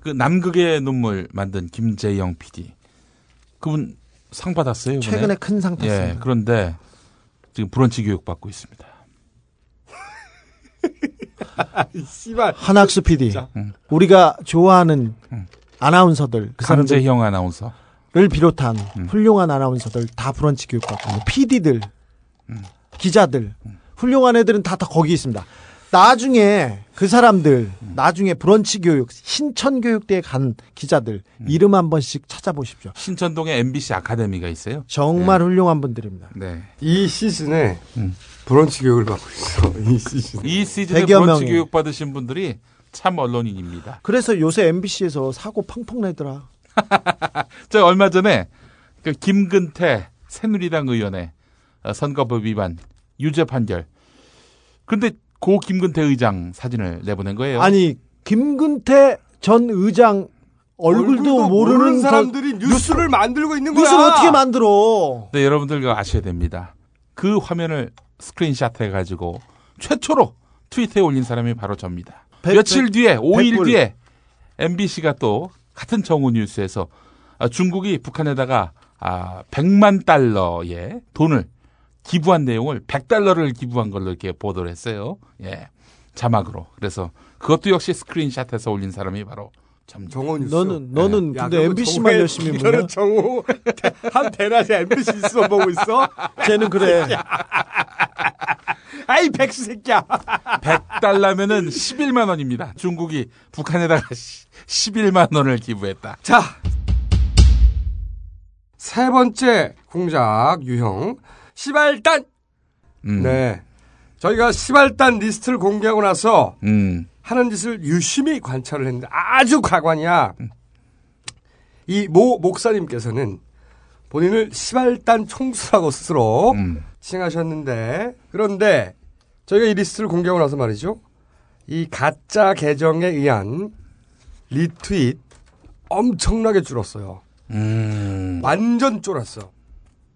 그 남극의 눈물 만든 김재영 PD. 그분 상 받았어요. 이번에? 최근에 큰 상 탔어요. 예, 그런데 지금 브런치 교육 받고 있습니다. 씨발. 한학수 PD, 우리가 좋아하는 아나운서들, 그 사람들 강재형 아나운서. 를 비롯한 훌륭한 아나운서들 다 브런치 교육 받고 있고 PD들, 기자들, 훌륭한 애들은 다, 다 거기 있습니다. 나중에 그 사람들, 나중에 브런치 교육, 신천 교육대에 간 기자들 이름 한 번씩 찾아보십시오. 신천동에 MBC 아카데미가 있어요. 정말 훌륭한 분들입니다. 네. 이 시즌에 브런치 교육을 받고 있어. 이 시즌. 이 시즌에 브런치 명이. 교육 받으신 분들이 참 언론인입니다. 그래서 요새 MBC에서 사고 펑펑 내더라. 저 얼마 전에 그 김근태 새누리당 의원의 어, 선거법 위반 유죄 판결. 근데 고 김근태 의장 사진을 내보낸 거예요. 아니 김근태 전 의장 얼굴도, 모르는 사- 사람들이 뉴스를 만들고 있는 거야. 뉴스를 어떻게 만들어? 네, 여러분들 그거 아셔야 됩니다. 그 화면을 스크린샷 해가지고 최초로 트위터에 올린 사람이 바로 접니다. 백- 며칠 백- 뒤에, 5일 백불. 뒤에 MBC가 또 같은 정오 뉴스에서 아, 중국이 북한에다가 아, 100만 달러의 돈을 기부한 내용을 100달러를 기부한 걸로 이렇게 보도를 했어요. 예. 자막으로. 그래서 그것도 역시 스크린샷해서 올린 사람이 바로 정호 뉴스. 너는 너는 네. 야, 근데 그거 MBC만 열심히 보냐? 너는 정호 한 대낮에 MBC 뉴스만 보고 있어? 쟤는 그래. 아이 백수 새끼야. 100달러면은 11만 원입니다. 중국이 북한에다가 11만 원을 기부했다. 자. 세 번째 공작 유형 시발단. 음. 네. 저희가 시발단 리스트를 공개하고 나서 음. 하는 짓을 유심히 관찰을 했는데 아주 가관이야. 이모 목사님께서는 본인을 시발단 총수라고 스스로 음. 칭하셨는데 그런데 저희가 이 리스트를 공개하고 나서 말이죠. 이 가짜 계정에 의한 리트윗 엄청나게 줄었어요. 음. 완전 쫄았어.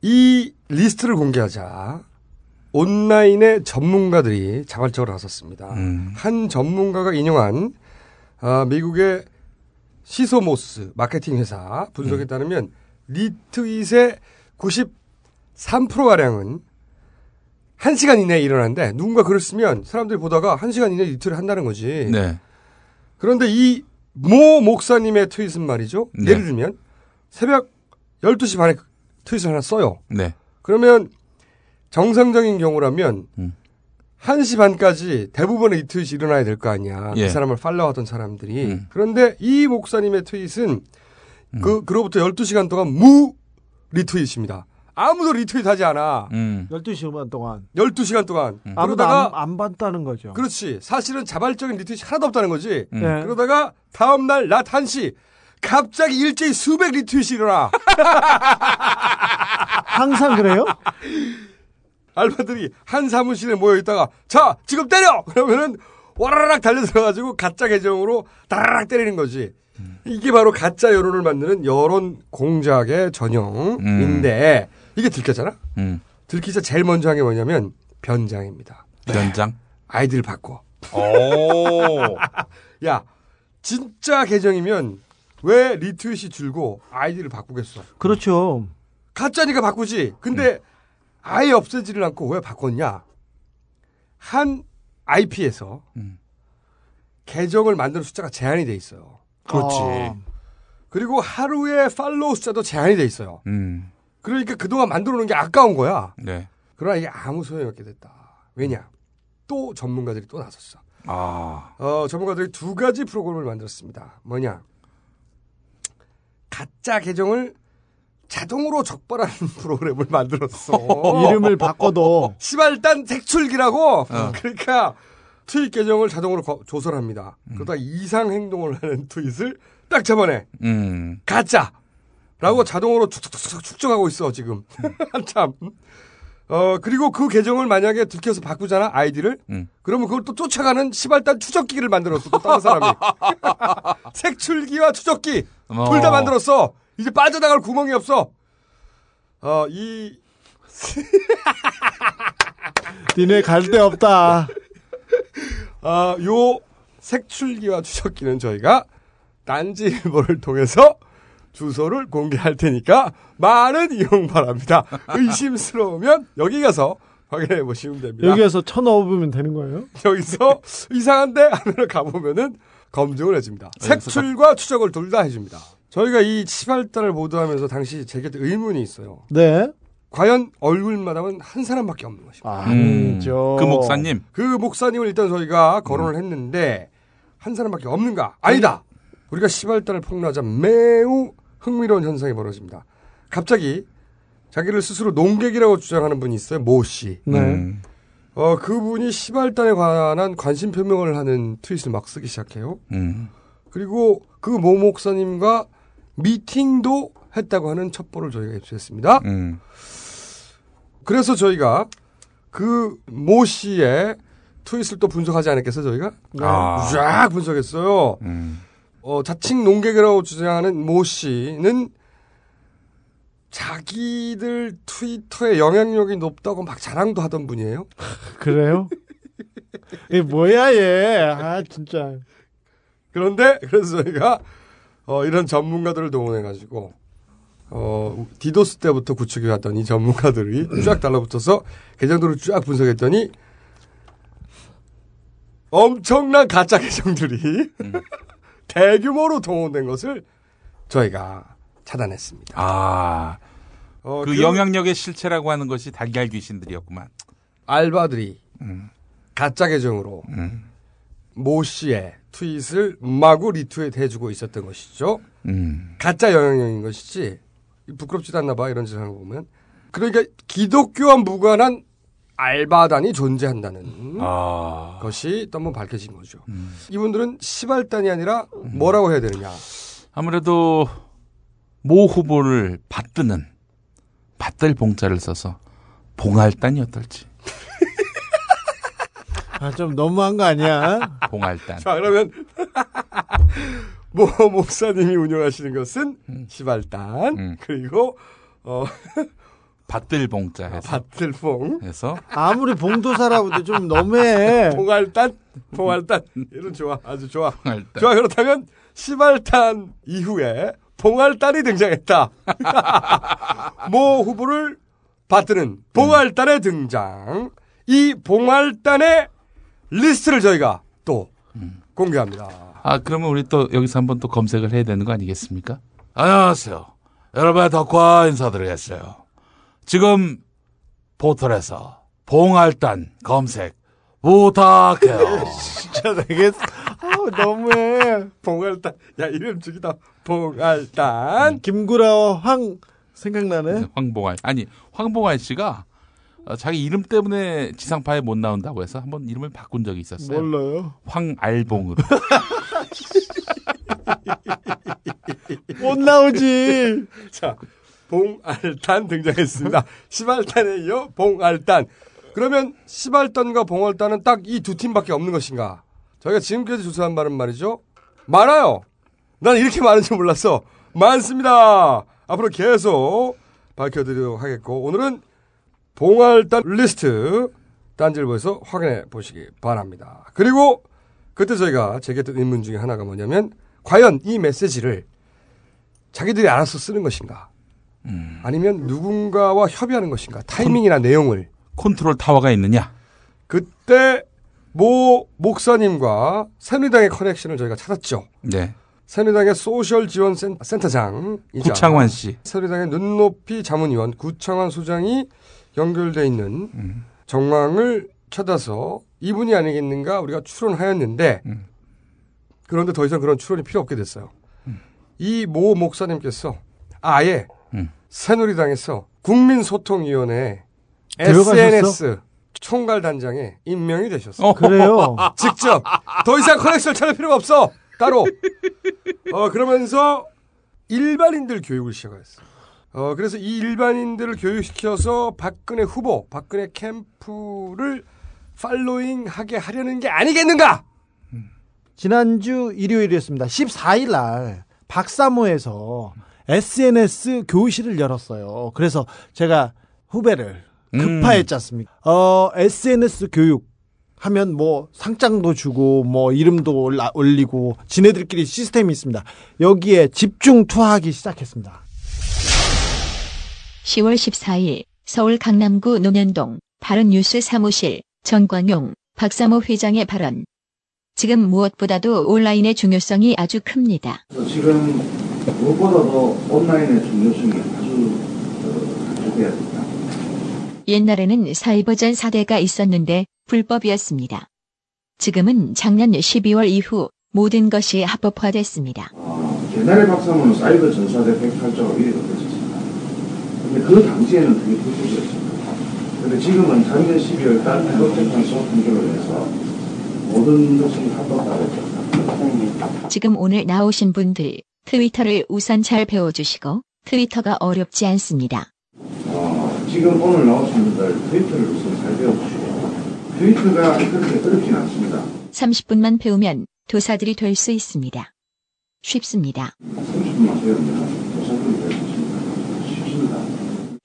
이 리스트를 공개하자 온라인의 전문가들이 자발적으로 나섰습니다. 음. 한 전문가가 인용한 아, 미국의 시소모스 마케팅 회사 분석에 따르면 리트윗의 93%가량은 1시간 이내에 일어나는데 누군가 글을 쓰면 사람들이 보다가 1시간 이내에 리트를 한다는 거지. 네. 그런데 이 모 목사님의 트윗은 말이죠. 네. 예를 들면 새벽 12시 반에 트윗을 하나 써요. 네. 그러면 정상적인 경우라면 음. 1시 반까지 대부분의 이 트윗이 일어나야 될 거 아니야. 예. 그 사람을 팔로우하던 사람들이. 음. 그런데 이 목사님의 트윗은 그, 그로부터 12시간 동안 무 리트윗입니다. 아무도 리트윗 하지 않아. 음. 12시간 동안 12시간 동안. 아무도 그러다가 안, 안 봤다는 거죠. 그렇지. 사실은 자발적인 리트윗이 하나도 없다는 거지. 음. 네. 그러다가 다음 날 낮 1시 갑자기 일제히 수백 리트윗이 일어나. 항상 그래요? 알바들이 한 사무실에 모여 있다가 자 지금 때려 그러면은 와라락 달려 들어가지고 가짜 계정으로 다라락 때리는 거지. 이게 바로 가짜 여론을 만드는 여론 공작의 전형인데 이게 들켰잖아. 음. 들키자 제일 먼저 한 게 뭐냐면 변장입니다. 변장. 아이디를 바꿔. 오. 야 진짜 계정이면 왜 리트윗이 줄고 아이디를 바꾸겠어? 그렇죠. 가짜니까 바꾸지. 근데 아예 없애지를 않고 왜 바꿨냐? 한 IP에서 음. 계정을 만드는 숫자가 제한이 돼 있어요. 그렇지. 아. 그리고 하루에 팔로우 숫자도 제한이 돼 있어요. 음. 그러니까 그동안 만들어 놓은 게 아까운 거야. 네. 그러나 이게 아무 소용이 없게 됐다. 왜냐? 또 전문가들이 또 나섰어. 아. 어, 전문가들이 두 가지 프로그램을 만들었습니다. 뭐냐? 가짜 계정을 자동으로 적발하는 프로그램을 만들었어. 이름을 바꿔도 시발단 색출기라고. 어. 그러니까 트윗 계정을 자동으로 거- 조설합니다. 그러다 이상 행동을 하는 트윗을 딱 잡아내. 음. 가짜 라고 자동으로 축축축축 축적하고 있어 지금 한참. 어 그리고 그 계정을 만약에 들켜서 바꾸잖아 아이디를. 음. 그러면 그걸 또 쫓아가는 시발단 추적기를 만들었어 또 다른 사람이. 색출기와 추적기 둘다 어. 만들었어. 이제 빠져나갈 구멍이 없어. 어 이 니네 갈 데 없다. 아, 요 색출기와 추적기는 저희가 딴지일보를 통해서 주소를 공개할 테니까 많은 이용 바랍니다. 의심스러우면 여기 가서 확인해 보시면 됩니다. 여기에서 쳐 넣어보면 되는 거예요? 여기서 이상한데 하면 가보면은 검증을 해줍니다. 색출과 추적을 둘 다 해줍니다. 저희가 이 치발단을 보도하면서 당시 제게 의문이 있어요. 네. 과연 얼굴마담은 한 사람밖에 없는 것입니다. 아니죠. 그 목사님. 그 목사님을 일단 저희가 거론을 했는데 한 사람밖에 없는가? 아니다. 우리가 시발단을 폭로하자 매우 흥미로운 현상이 벌어집니다. 갑자기 자기를 스스로 농객이라고 주장하는 분이 있어요. 모 씨. 네. 음. 어, 그분이 시발단에 관한 관심 표명을 하는 트윗을 막 쓰기 시작해요. 음. 그리고 그 모 목사님과 미팅도 했다고 하는 첩보를 저희가 입수했습니다. 음. 그래서 저희가 그 모 씨의 트윗을 또 분석하지 않았겠어요, 저희가? 아. 쫙 분석했어요. 음. 어, 자칭 농객이라고 주장하는 모 씨는 자기들 트위터에 영향력이 높다고 막 자랑도 하던 분이에요. 그래요? 이 뭐야 얘? 아 진짜. 그런데 그래서 저희가 어, 이런 전문가들을 동원해 가지고 어, 디도스 때부터 구축해 왔던 이 전문가들이 쫙 달라붙어서 계정들을 쫙 분석했더니 엄청난 가짜 계정들이 대규모로 동원된 것을 저희가 차단했습니다. 아, 어, 그 영향력의 실체라고 하는 것이 달걀 귀신들이었구만. 알바들이 가짜 계정으로 모 씨의 트윗을 마구 리트윗 해주고 있었던 것이죠. 음. 가짜 영향력인 것이지 부끄럽지도 않나 봐 이런 짓을 하는 거 보면 그러니까 기독교와 무관한 알바단이 존재한다는 아. 것이 또 한번 밝혀진 거죠. 이분들은 시발단이 아니라 뭐라고 해야 되느냐. 아무래도 모 후보를 받드는 받들 봉자를 써서 봉알단이 어떨지. 아, 좀 너무한 거 아니야? 봉알단. 자 그러면 모 목사님이 운영하시는 것은 시발단 그리고 어 받들 봉자 해서. 밭들봉 해서 아무리 봉도사라고도 좀 너무해. 봉알단 봉알단 이런 좋아 아주 좋아 봉알단. 좋아 그렇다면 시발단 이후에 봉알단이 등장했다 모 후보를 받드는 봉알단의 등장 이 봉알단의 리스트를 저희가 또 공개합니다 아, 그러면 우리 또 여기서 한번 또 검색을 해야 되는 거 아니겠습니까? 안녕하세요. 여러분의 덕화 인사드리겠어요. 지금 포털에서 봉알단 검색 부탁해요. 진짜 되게 아, 너무해. 봉알단 야 이름 죽이다 봉알단 김구라와 황 생각나네. 황봉알. 아니, 황봉알 씨가 어, 자기 이름 때문에 지상파에 못 나온다고 해서 한번 이름을 바꾼 적이 있었어요. 몰라요. 황알봉으로. 못 나오지. 자, 봉알단 등장했습니다. 시발단에 이어 봉알단. 그러면 시발단과 봉알단은 딱 이 두 팀밖에 없는 것인가? 저희가 지금까지 조사한 말은 말이죠. 많아요. 난 이렇게 많은지 몰랐어. 많습니다. 앞으로 계속 밝혀드리도록 하겠고 오늘은 봉알단 리스트 딴질보에서 확인해 보시기 바랍니다. 그리고 그때 저희가 제기했던 의문 중에 하나가 뭐냐면 과연 이 메시지를 자기들이 알아서 쓰는 것인가? 아니면 누군가와 협의하는 것인가? 타이밍이나 내용을. 컨트롤 타워가 있느냐? 그때 모 목사님과 새누리당의 커넥션을 저희가 찾았죠. 네. 새누리당의 소셜 지원 센- 센터장 구창환 씨. 새누리당의 눈높이 자문위원 구창환 소장이 연결돼 있는 정황을 찾아서 이분이 아니겠는가 우리가 추론하였는데 그런데 더 이상 그런 추론이 필요 없게 됐어요. 이모 목사님께서 아예 새누리당에서 국민소통위원회 들어가셨어? SNS 총괄 단장에 임명이 되셨어요. 그래요? 직접 더 이상 커넥션을 찾을 필요가 없어. 따로. 어 그러면서 일반인들 교육을 시작했어요. 어 그래서 이 일반인들을 교육시켜서 박근혜 후보, 박근혜 캠프를 팔로잉 하게 하려는 게 아니겠는가? 지난주 일요일이었습니다. 14일 날 박사모에서 SNS 교실을 열었어요. 그래서 제가 후배를 급파했지 않습니까? 어, SNS 교육 하면 뭐 상장도 주고 뭐 이름도 올라, 올리고 지네들끼리 시스템이 있습니다. 여기에 집중 투하하기 시작했습니다. 10월 14일 서울 강남구 논현동 바른뉴스 사무실 정광용 박사모 회장의 발언. 지금 무엇보다도 온라인의 중요성이 아주 큽니다. 지금 무엇보다도 온라인의 중요성이 아주 어, 중요해야 된다. 옛날에는 사이버전 사대가 있었는데 불법이었습니다. 지금은 작년 12월 이후 모든 것이 합법화됐습니다. 옛날에 박사모는 사이버 전사대 108조가 위례가 됐었습니다. 근데 그 당시에는 그게 불법이었습니다. 근데 지금은 작년 12월 달 행정재판 소통결로 해서 모든 것이 합법화됐습니다. 지금 오늘 나오신 분들 트위터를 우선 잘 배워주시고 트위터가 어렵지 않습니다. 어, 지금 오늘 나오신 분들 트위터를 우선 잘 배워주시고 트위터가 그렇게 어렵진 않습니다. 30분만 배우면 도사들이 될 수 있습니다. 쉽습니다. 30분만 배우면 도사들이 될 수 있습니다. 쉽습니다.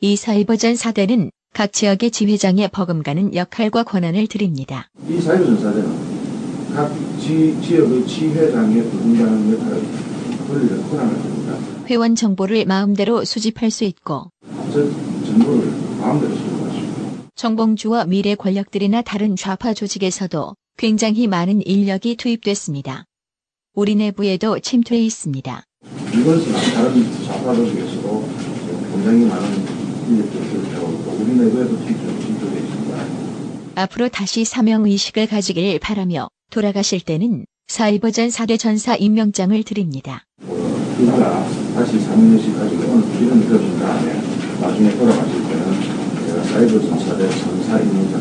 이 사이버전 사대는 각 지역의 지회장에 버금가는 역할과 권한을 드립니다. 이 사이버 전 사대는 각 지, 지역의 지회장에 부분하는 역할을 권한을 줍니다. 회원 정보를 마음대로 수집할 수 있고 저 정보를 마음대로 수집하시고 정봉주와 미래 권력들이나 다른 좌파 조직에서도 굉장히 많은 인력이 투입됐습니다. 우리 내부에도 침투해 있습니다. 이것은 다른 좌파들에서도 굉장히 많은 앞으로 다시 사명 의식을 가지길 바라며 돌아가실 때는 사이버전 4대 전사 임명장을 드립니다. 그가 다시 사무실 가지고 이런 다음에 나중에 돌아가실 때는 제가 사이버 전사대 전사 임무장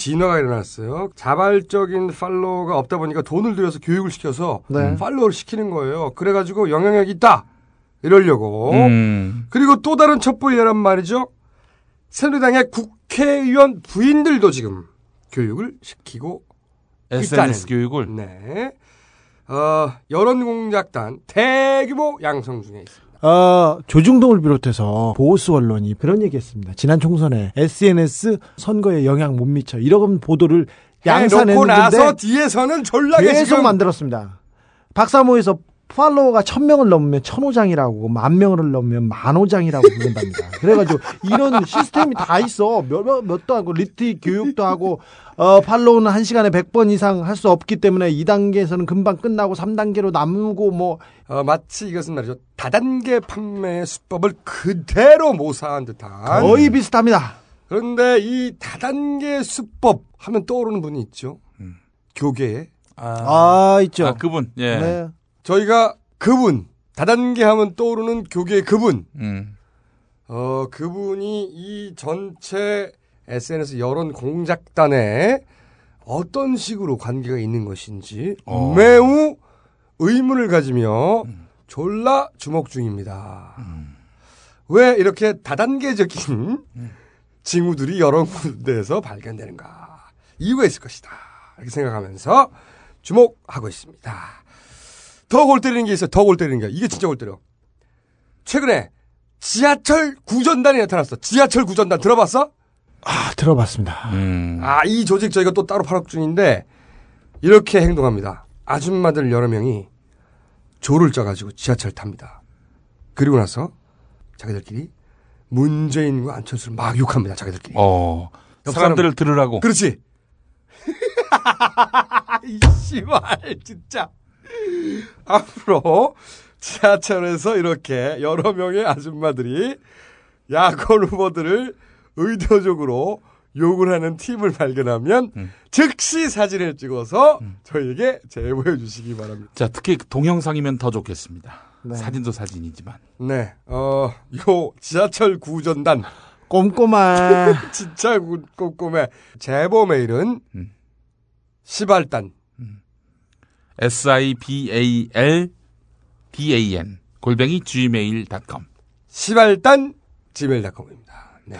진화가 일어났어요. 자발적인 팔로워가 없다 보니까 돈을 들여서 교육을 시켜서 네. 팔로워를 시키는 거예요. 그래가지고 영향력이 있다 이러려고. 음. 그리고 또 다른 첩보이란 말이죠. 새누리당의 국회의원 부인들도 지금 교육을 시키고 SNS 있다는. 교육을. 네. 어, 여론공작단 대규모 양성 중에 있습니다. 어, 조중동을 비롯해서 보수 언론이 그런 얘기했습니다. 지난 총선에 SNS 선거에 영향 못 미쳐 이런 보도를 양산했는데 나서 뒤에서는 졸라게 계속 만들었습니다. 박사모에서 팔로워가 천 명을 넘으면 천호장이라고 만 명을 넘으면 만호장이라고 부른답니다. 그래가지고 이런 시스템이 다 있어. 몇, 몇, 몇도 하고 리트 교육도 하고 어, 팔로우는 한 시간에 100번 이상 할 수 없기 때문에 2단계에서는 금방 끝나고 3단계로 남고 뭐 어, 마치 이것은 말이죠. 다단계 판매 수법을 그대로 모사한 듯한 거의 비슷합니다. 그런데 이 다단계 수법 하면 떠오르는 분이 있죠. 교계에. 아, 있죠. 아, 그분. 예. 네. 저희가 그분 다단계 하면 떠오르는 교계의 그분. 음. 어, 그분이 이 전체 SNS 여론 공작단에 어떤 식으로 관계가 있는 것인지 어. 매우 의문을 가지며 졸라 주목 중입니다. 왜 이렇게 다단계적인 징후들이 여러 군데에서 발견되는가? 이유가 있을 것이다. 이렇게 생각하면서 주목하고 있습니다. 더 골 때리는 게 있어요. 더 골 때리는 게. 이게 진짜 골 때려. 최근에 지하철 구전단이 나타났어. 지하철 구전단 들어봤어? 아, 들어봤습니다. 음. 아, 이 조직 저희가 또 따로 파악 중인데 이렇게 행동합니다. 아줌마들 여러 명이 조를 짜가지고 지하철 탑니다. 그리고 나서 자기들끼리 문재인과 안철수를 막 욕합니다. 자기들끼리. 어. 옆 사람들을 사람- 들으라고. 그렇지. 이 씨발 진짜 앞으로 지하철에서 이렇게 여러 명의 아줌마들이 야권 후보들을 의도적으로 욕을 하는 팀을 발견하면 즉시 사진을 찍어서 저희에게 제보해 주시기 바랍니다. 자, 특히 동영상이면 더 좋겠습니다. 네. 사진도 사진이지만. 네, 어, 요 지하철 구전단 꼼꼼한 진짜 구- 꼼꼼해. 제보 메일은 시발단 S-I-B-A-L D-A-N 골뱅이 gmail.com. 시발단 gmail.com입니다. 네.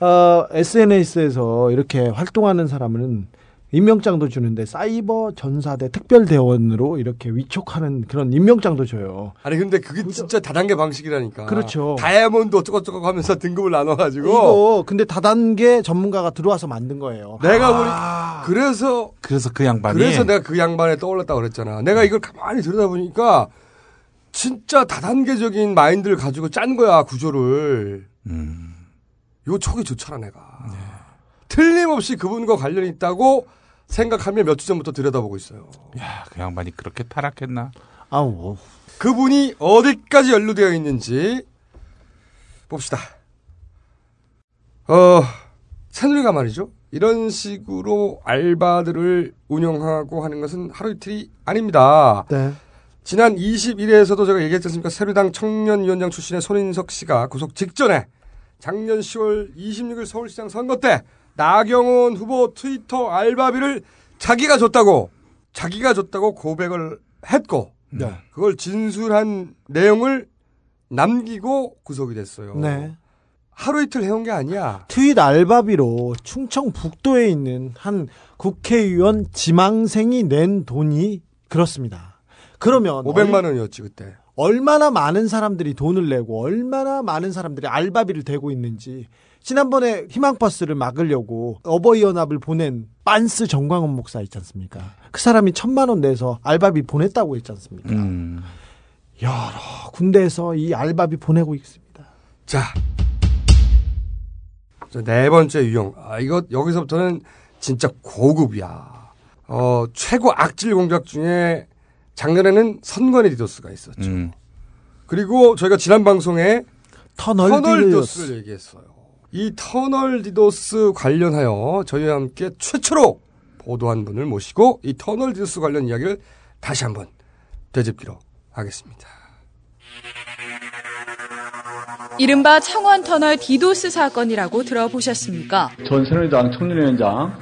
어, SNS에서 이렇게 활동하는 사람은 임명장도 주는데 사이버 전사대 특별대원으로 이렇게 위촉하는 그런 임명장도 줘요. 아니 근데 그게 진짜 다단계 방식이라니까. 그렇죠. 다이아몬드 어쩌고저쩌고 하면서 등급을 나눠가지고 이거 근데 다단계 전문가가 들어와서 만든 거예요. 내가 보니 그래서 그래서 그 양반이 그래서 내가 그 양반에 떠올랐다고 그랬잖아. 내가 이걸 가만히 들여다보니까 진짜 다단계적인 마인드를 가지고 짠 거야 구조를. 음. 요 촉이 좋잖아 내가. 틀림없이 그분과 관련이 있다고 생각하며 몇 주 전부터 들여다보고 있어요. 야, 그 양반이 그렇게 타락했나? 아우. 그분이 어디까지 연루되어 있는지 봅시다. 어, 새누리가 말이죠. 이런 식으로 알바들을 운영하고 하는 것은 하루 이틀이 아닙니다. 네. 지난 21회에서도 제가 얘기했지 않습니까? 새누리당 청년위원장 출신의 손인석 씨가 구속 직전에 작년 10월 26일 서울시장 선거 때 나경원 후보 트위터 알바비를 자기가 줬다고 자기가 줬다고 고백을 했고 네. 그걸 진술한 내용을 남기고 구속이 됐어요. 네. 하루 이틀 해온 게 아니야. 트윗 알바비로 충청 북도에 있는 한 국회의원 지망생이 낸 돈이 그렇습니다. 그러면 500만 원이었지 그때. 얼마나 많은 사람들이 돈을 내고 얼마나 많은 사람들이 알바비를 대고 있는지 지난번에 희망버스를 막으려고 어버이연합을 보낸 빤스 정광훈 목사 있지 않습니까? 그 사람이 천만 원 내서 알바비 보냈다고 했지 않습니까? 음. 여러 군데에서 이 알바비 보내고 있습니다. 자, 자, 네 번째 유형. 아, 이거 여기서부터는 진짜 고급이야. 어, 최고 악질 공작 중에 작년에는 선관위 디도스가 있었죠. 음. 그리고 저희가 지난 방송에 터널, 터널 디도스. 디도스를 얘기했어요. 이 터널 디도스 관련하여 저희와 함께 최초로 보도한 분을 모시고 이 터널 디도스 관련 이야기를 다시 한번 되짚기로 하겠습니다. 이른바 청원터널 디도스 사건이라고 들어보셨습니까? 전 새누리당 청년위원장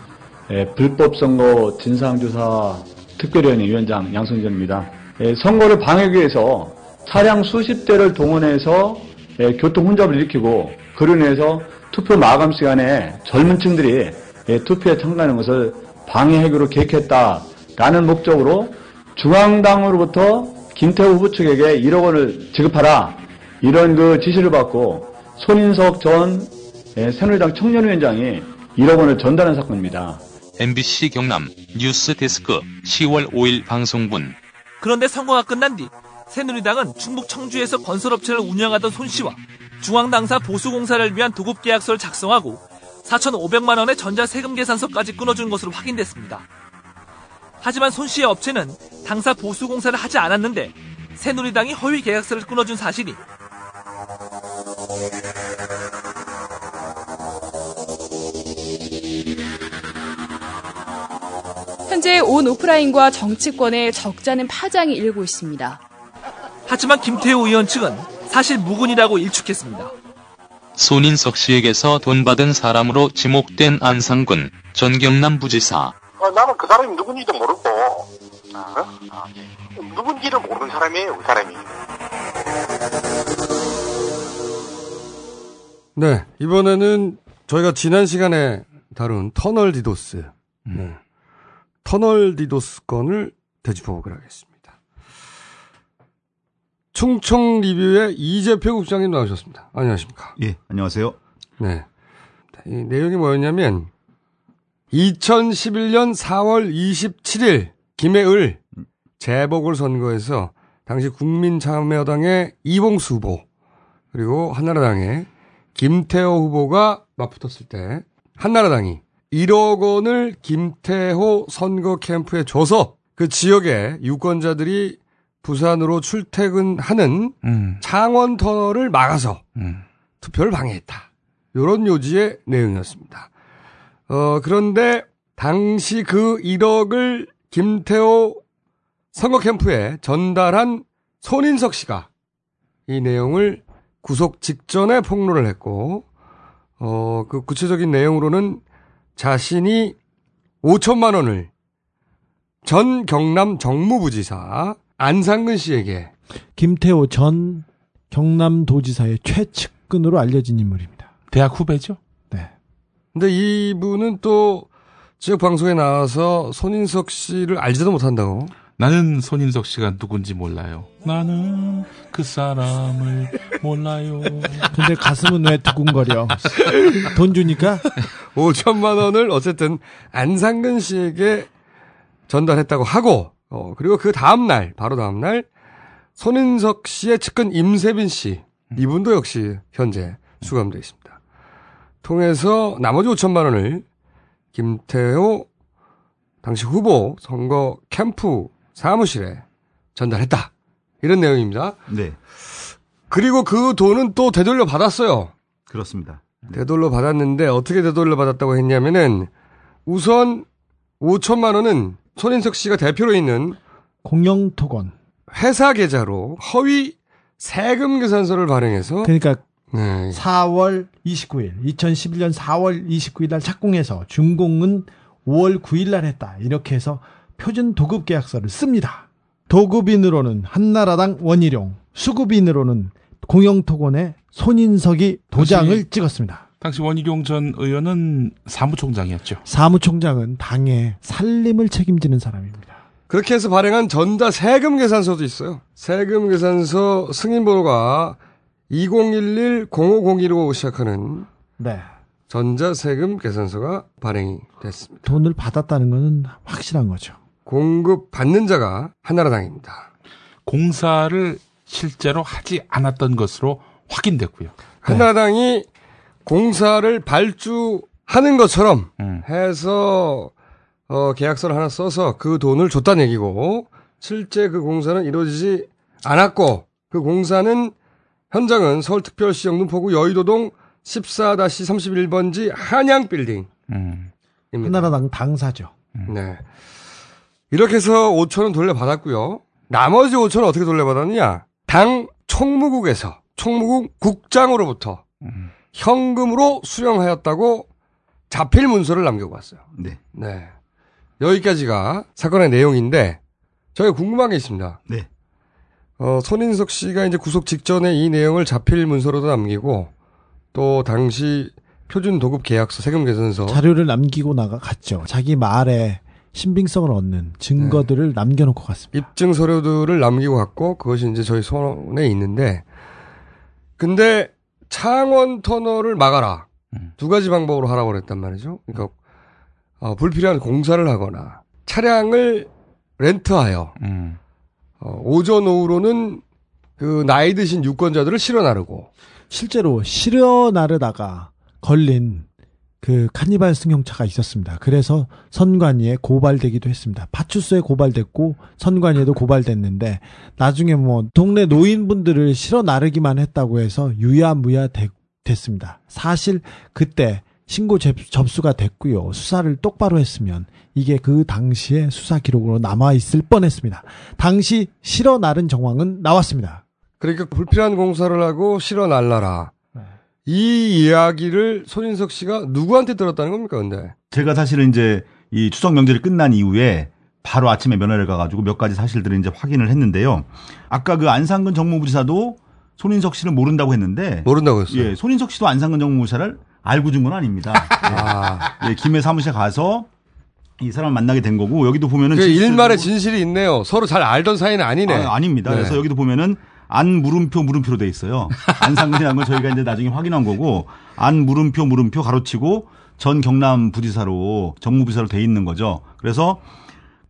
예, 불법 선거 진상조사 특별위원회 위원장 양승전입니다. 예, 선거를 방해하기 위해서 차량 수십 대를 동원해서 예, 교통 혼잡을 일으키고 그로 인해서 투표 마감 시간에 젊은 층들이 예, 투표에 참가하는 것을 방해하기로 계획했다라는 목적으로 중앙당으로부터 김태우 후보 측에게 1억 원을 지급하라 이런 그 지시를 받고 손인석 전 예, 새누리당 청년위원장이 1억 원을 전달한 사건입니다. MBC 경남 뉴스 데스크 10월 5일 방송분 그런데 선거가 끝난 뒤 새누리당은 충북 청주에서 건설업체를 운영하던 손 씨와 중앙당사 보수공사를 위한 도급 계약서를 작성하고 4,500만 원의 전자세금 계산서까지 끊어준 것으로 확인됐습니다. 하지만 손 씨의 업체는 당사 보수공사를 하지 않았는데 새누리당이 허위 계약서를 끊어준 사실이 현재 온 오프라인과 정치권에 적잖은 파장이 일고 있습니다. 하지만 김태우 의원 측은 사실 무근이라고 일축했습니다. 손인석 씨에게서 돈 받은 사람으로 지목된 안상근 전 경남 부지사 어, 나는 그 사람이 누군지도 모르고 어? 누군지를 모르는 사람이에요 그 사람이 네, 이번에는 저희가 지난 시간에 다룬 터널 디도스, 네. 터널 디도스 건을 되짚어보기로 하겠습니다. 충청 리뷰의 이재표 국장님 나오셨습니다. 안녕하십니까? 예, 안녕하세요. 네. 이 내용이 뭐였냐면, 2011년 4월 27일, 김해을 재보궐 선거에서 당시 국민참여당의 이봉수 후보, 그리고 한나라당의 김태호 후보가 맞붙었을 때, 한나라당이 1억 원을 김태호 선거 캠프에 줘서 그 지역의 유권자들이 부산으로 출퇴근하는 음. 창원 터널을 막아서 투표를 방해했다. 요런 요지의 내용이었습니다. 어, 그런데 당시 그 1억을 김태호 선거 캠프에 전달한 손인석 씨가 이 내용을 구속 직전에 폭로를 했고, 어, 그 구체적인 내용으로는 자신이 5천만 원을 전 경남 정무부지사 안상근 씨에게 김태호 전 경남도지사의 최측근으로 알려진 인물입니다. 대학 후배죠? 네. 근데 이분은 또 지역 방송에 나와서 손인석 씨를 알지도 못한다고. 나는 손인석 씨가 누군지 몰라요. 나는 그 사람을 몰라요. 근데 가슴은 왜 두근거려? 돈 주니까? 5천만 원을 어쨌든 안상근 씨에게 전달했다고 하고, 어, 그리고 그 다음날, 바로 다음날, 손인석 씨의 측근 임세빈 씨, 이분도 역시 현재 수감되어 있습니다. 통해서 나머지 5천만 원을 김태호 당시 후보 선거 캠프 사무실에 전달했다. 이런 내용입니다. 네. 그리고 그 돈은 또 되돌려 받았어요. 그렇습니다. 되돌려 받았는데 어떻게 되돌려 받았다고 했냐면은 우선 5천만 원은 손인석 씨가 대표로 있는 공영토건 회사 계좌로 허위 세금 계산서를 발행해서 그러니까 네. 4월 29일 2011년 4월 29일 날 착공해서 준공은 5월 9일 날 했다. 이렇게 해서 표준 도급 계약서를 씁니다. 도급인으로는 한나라당 원희룡, 수급인으로는 공영토건의 손인석이 도장을 찍었습니다. 당시 원희룡 전 의원은 사무총장이었죠. 사무총장은 당의 살림을 책임지는 사람입니다. 그렇게 해서 발행한 전자 세금 계산서도 있어요. 세금 계산서 승인 번호가 2011-0502로 시작하는 네. 전자 세금 계산서가 발행이 됐습니다. 돈을 받았다는 것은 확실한 거죠. 공급 받는 자가 한나라당입니다. 공사를 실제로 하지 않았던 것으로 확인됐고요. 한나라당이 공사를 발주하는 것처럼 음. 해서 어, 계약서를 하나 써서 그 돈을 줬다는 얘기고 실제 그 공사는 이루어지지 않았고 그 공사는 현장은 서울특별시청 눈포구 여의도동 14-31번지 한양빌딩. 음. 하나라당 당사죠. 네. 이렇게 해서 5천 원 돌려받았고요. 나머지 5천 원 어떻게 돌려받았느냐? 당 총무국에서 총무국 국장으로부터 현금으로 수령하였다고 자필 문서를 남기고 왔어요. 네. 네. 여기까지가 사건의 내용인데 저희가 궁금한 게 있습니다. 네. 어, 손인석 씨가 이제 구속 직전에 이 내용을 자필 문서로도 남기고 또 당시 표준 도급 계약서 세금 계산서 자료를 남기고 나가 갔죠. 자기 말에 신빙성을 얻는 증거들을 네. 남겨놓고 갔습니다. 입증 서류들을 남기고 갔고 그것이 이제 저희 손에 있는데 근데 창원 터널을 막아라 두 가지 방법으로 하라고 그랬단 말이죠. 그러니까 어, 불필요한 공사를 하거나 차량을 렌트하여 음. 어, 오전 오후로는 그 나이 드신 유권자들을 실어 나르고 실제로 실어 나르다가 걸린 그 카니발 승용차가 있었습니다. 그래서 선관위에 고발되기도 했습니다. 파출소에 고발됐고 선관위에도 고발됐는데 나중에 뭐 동네 노인분들을 실어 나르기만 했다고 해서 유야무야 되- 됐습니다. 사실 그때 신고 접- 접수가 됐고요. 수사를 똑바로 했으면 이게 그 당시의 수사 기록으로 남아 있을 뻔했습니다. 당시 실어 나른 정황은 나왔습니다. 그러니까 불필요한 공사를 하고 실어 날라라. 이 이야기를 손인석 씨가 누구한테 들었다는 겁니까, 근데? 제가 사실은 이제 이 추석 명절이 끝난 이후에 바로 아침에 면회를 가가지고 몇 가지 사실들을 이제 확인을 했는데요. 아까 그 안상근 정무부지사도 손인석 씨를 모른다고 했는데 모른다고 했어요. 예, 손인석 씨도 안상근 정무부지사를 알고 준 건 아닙니다. 예, 예, 김해 사무실 가서 이 사람을 만나게 된 거고 여기도 보면은 일말의 진실이 있네요. 서로 잘 알던 사이는 아니네. 아, 아닙니다. 네. 그래서 여기도 보면은 안 물음표 물음표로 돼 있어요. 안상근이라는 건 저희가 이제 나중에 확인한 거고 안 물음표 물음표 가로치고 전 경남 부지사로 정무부지사로 돼 있는 거죠. 그래서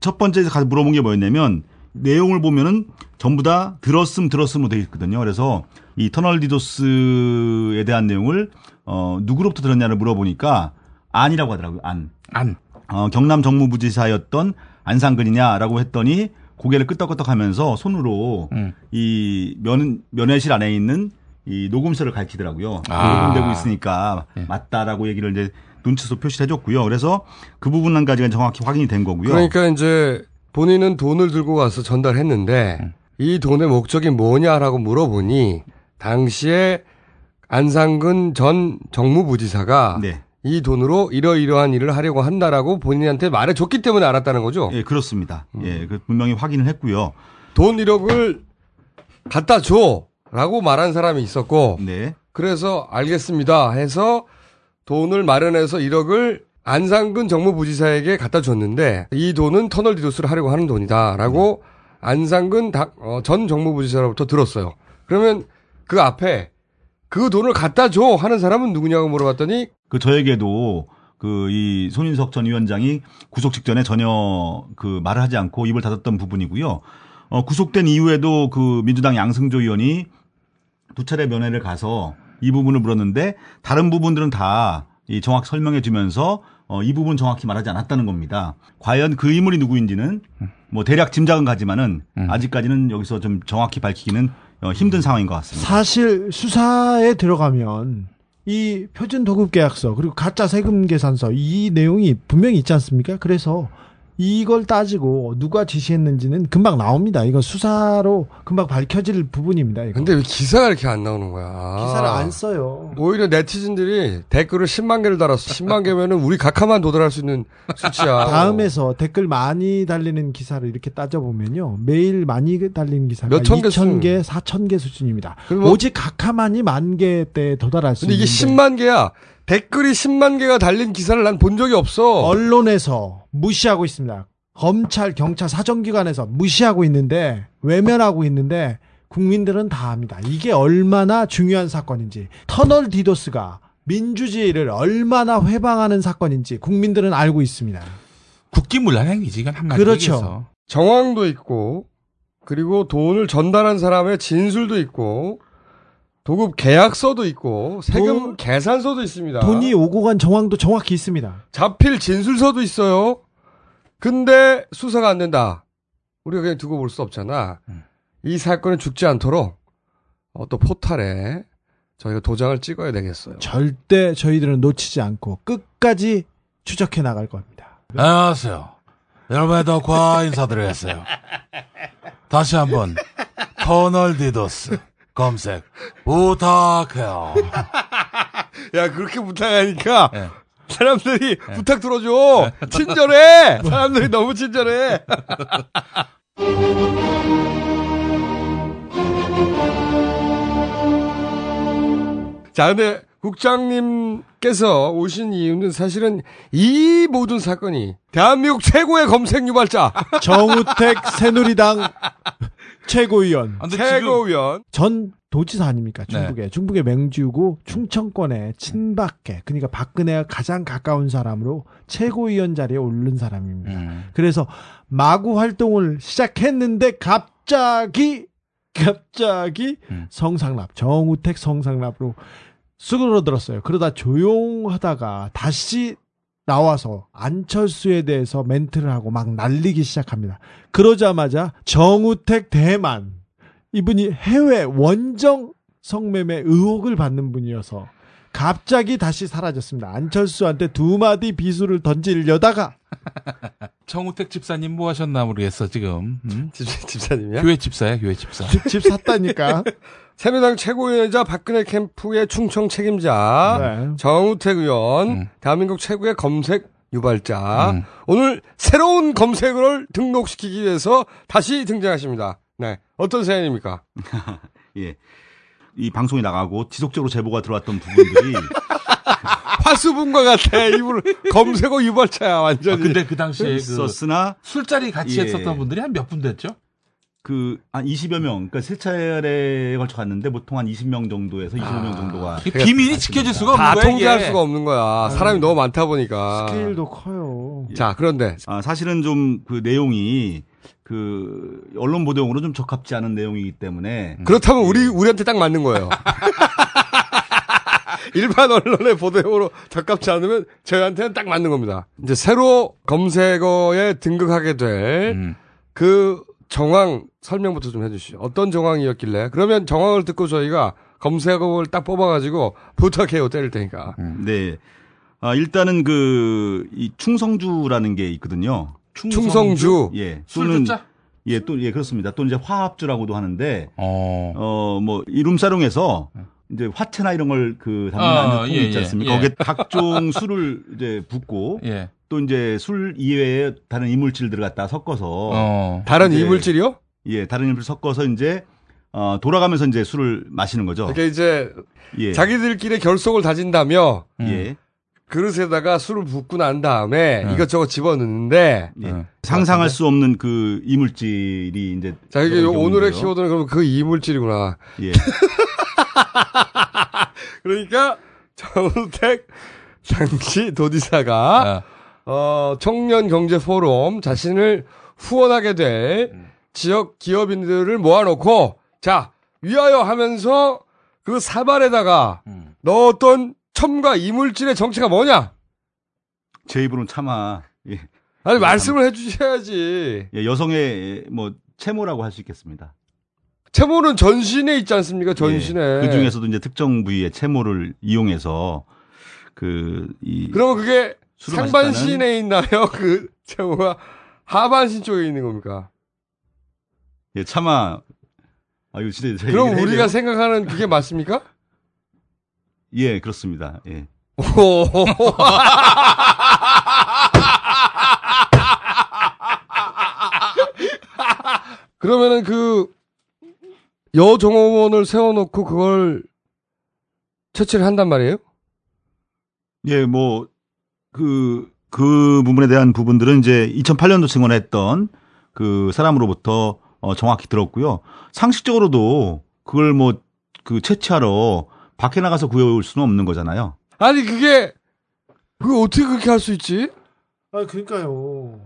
첫 번째 가서 물어본 게 뭐였냐면 내용을 보면은 전부 다 들었음 들었음으로 돼 있거든요. 그래서 이 터널 디도스에 대한 내용을 어 누구로부터 들었냐를 물어보니까 안이라고 하더라고요. 안. 안. 어, 경남 정무부지사였던 안상근이냐라고 했더니 고개를 끄덕끄덕 하면서 손으로 음. 이 면, 면회실 안에 있는 이 녹음서를 가리키더라고요. 아. 녹음되고 있으니까 맞다라고 얘기를 이제 눈치서 표시를 해줬고요. 그래서 그 부분까지가 정확히 확인이 된 거고요. 그러니까 이제 본인은 돈을 들고 가서 전달했는데 음. 이 돈의 목적이 뭐냐라고 물어보니 당시에 안상근 전 정무부지사가 네. 이 돈으로 이러이러한 일을 하려고 한다라고 본인한테 말해줬기 때문에 알았다는 거죠. 예, 그렇습니다. 예, 그 분명히 확인을 했고요. 돈 1억을 갖다 줘라고 말한 사람이 있었고 네. 그래서 알겠습니다 해서 돈을 마련해서 1억을 안상근 정무부지사에게 갖다 줬는데 이 돈은 터널 디도스를 하려고 하는 돈이다라고 안상근 당- 어, 전 정무부지사로부터 들었어요. 그러면 그 앞에 그 돈을 갖다 줘 하는 사람은 누구냐고 물어봤더니 그 저에게도 그 이 손인석 전 위원장이 구속 직전에 전혀 그 말을 하지 않고 입을 닫았던 부분이고요. 어, 구속된 이후에도 그 민주당 양승조 의원이 두 차례 면회를 가서 이 부분을 물었는데 다른 부분들은 다 이 정확히 설명해 주면서 어, 이 부분 정확히 말하지 않았다는 겁니다. 과연 그 인물이 누구인지는 뭐 대략 짐작은 가지만은 아직까지는 여기서 좀 정확히 밝히기는 어, 힘든 상황인 것 같습니다. 사실 수사에 들어가면 이 표준 도급 계약서 그리고 가짜 세금 계산서 이 내용이 분명히 있지 않습니까? 그래서 이걸 따지고 누가 지시했는지는 금방 나옵니다. 이거 수사로 금방 밝혀질 부분입니다. 이거. 근데 왜 기사가 이렇게 안 나오는 거야? 기사를 안 써요. 오히려 네티즌들이 댓글을 10만 개를 달았어. 10만 개면은 우리 각하만 도달할 수 있는 수치야. 다음에서 댓글 많이 달리는 기사를 이렇게 따져보면요. 매일 많이 달리는 기사가 몇천 개 2천 개, 4천 개 수준입니다. 뭐- 오직 각하만이 만 개대에 도달할 수 근데 이게 있는데 10만 개야. 댓글이 10만 개가 달린 기사를 난 본 적이 없어. 언론에서 무시하고 있습니다. 검찰, 경찰, 사정기관에서 무시하고 있는데 외면하고 있는데 국민들은 다 압니다. 이게 얼마나 중요한 사건인지 터널 디도스가 민주주의를 얼마나 회방하는 사건인지 국민들은 알고 있습니다. 국기문란 행위지 이건 한마디로 그렇죠. 얘기해서. 정황도 있고 그리고 돈을 전달한 사람의 진술도 있고 도급 계약서도 있고 세금 계산서도 있습니다. 돈이 오고 간 정황도 정확히 있습니다. 잡힐 진술서도 있어요. 근데 수사가 안 된다. 우리가 그냥 두고 볼 수 없잖아. 이 사건이 죽지 않도록 어, 또 포탈에 저희가 도장을 찍어야 되겠어요. 절대 저희들은 놓치지 않고 끝까지 추적해 나갈 겁니다. 안녕하세요. 여러분의 덕화 인사드리겠어요. 다시 한번 터널 디도스 검색 부탁해요. 야 그렇게 부탁하니까 네. 사람들이 부탁 들어줘. 친절해. 사람들이 너무 친절해. 자, 근데 국장님께서 오신 이유는 사실은 이 모든 사건이 대한민국 최고의 검색 유발자 정우택 새누리당 최고위원. 아, 최고위원 전 도지사 아닙니까? 네. 중국에. 중국의 맹주고 충청권의 친박계. 그러니까 박근혜가 가장 가까운 사람으로 최고위원 자리에 오른 사람입니다. 음. 그래서 마구 활동을 시작했는데 갑자기 갑자기 음. 성상납 정우택 성상납으로 수그러들었어요. 그러다 조용하다가 다시 나와서 안철수에 대해서 멘트를 하고 막 날리기 시작합니다. 그러자마자 정우택 대만 이분이 해외 원정 성매매 의혹을 받는 분이어서 갑자기 다시 사라졌습니다. 안철수한테 두 마디 비수를 던지려다가 정우택 집사님 뭐 하셨나 모르겠어 지금. 음? 집, 집사님이야? 교회 집사야 교회 집사. 집, 집 샀다니까. 새누리당 최고위원이자 박근혜 캠프의 충청 책임자 네. 정우택 의원, 음. 대한민국 최고의 검색 유발자. 음. 오늘 새로운 검색어를 등록시키기 위해서 다시 등장하십니다. 네, 어떤 사연입니까? 예. 이 방송이 나가고 지속적으로 제보가 들어왔던 부분들이 화수분과 같아. 이분 검색어 유발자야 완전히. 아, 근데 그 당시에 그 있었으나 술자리 같이 예. 했었던 분들이 한 몇 분 됐죠? 그 한 20여 명, 그러니까 세 차례에 걸쳐 갔는데 보통 한 20명 정도에서 25명 정도가 이게 비밀이 지켜질 수가 다 없는 거야 통제할. 수가 없는 거야. 사람이 너무 많다 보니까. 스케일도 커요. 자, 그런데 아, 사실은 좀 그 내용이 그 언론 보도용으로 좀 적합지 않은 내용이기 때문에 그렇다면 우리 우리한테 딱 맞는 거예요. 일반 언론의 보도용으로 적합지 않으면 저희한테는 딱 맞는 겁니다. 이제 새로 검색어에 등극하게 될 음. 그 정황 설명부터 좀 해주시죠. 어떤 정황이었길래? 그러면 정황을 듣고 저희가 검색어를 딱 뽑아가지고 부탁해요 때릴 테니까. 네. 아, 일단은 그, 이 충성주라는 게 있거든요. 충성주. 예. 술주자? 예, 또, 예, 그렇습니다. 또 이제 화합주라고도 하는데, 어. 어, 뭐, 이룸사롱에서 이제 화채나 이런 걸 그 담는 아, 통이 예, 있지 예, 않습니까? 예. 거기에 각종 술을 이제 붓고, 예. 또 이제 술 이외에 다른 이물질들 을 갖다 섞어서, 어. 다른 이물질이요? 예, 다른 이물질 섞어서 이제, 어, 돌아가면서 이제 술을 마시는 거죠. 그러니까 이제 예. 자기들끼리 결속을 다진다며 예. 그릇에다가 술을 붓고 난 다음에 네. 이것저것 집어넣는데 예. 상상할 수 없는 그 이물질이 이제 자 이게 오늘의. 키워드는 그럼 그 이물질이구나. 예. 그러니까 정우택 당시 도지사가 어, 청년 경제 포럼 자신을 후원하게 될 지역 기업인들을 모아놓고 자 위하여 하면서 그 사발에다가 넣었던 첨가 이물질의 정체가 뭐냐? 제 입으로는 차마 예. 아니 말씀을 해주셔야지. 예, 여성의 뭐 채모라고 할 수 있겠습니다. 채모는 전신에 있지 않습니까? 전신에. 그 중에서도 이제 특정 부위의 채모를 이용해서 그 이 그러면 그게 상반신에 있나요? 그 채모가 하반신 쪽에 있는 겁니까? 예, 차마 아 이거 진짜 그럼 우리가? 생각하는 그게 맞습니까? 예 그렇습니다. 예. 오. 그러면은 그 여정원을 세워놓고 그걸 채취를 한단 말이에요? 예, 뭐, 그, 그 부분에 대한 부분들은 이제 2008년도 증언했던 그 사람으로부터 어, 정확히 들었고요. 상식적으로도 그걸 뭐, 그 채취하러 밖에 나가서 구해올 수는 없는 거잖아요. 아니 그게 그거 어떻게 그렇게 할 수 있지? 아, 그러니까요.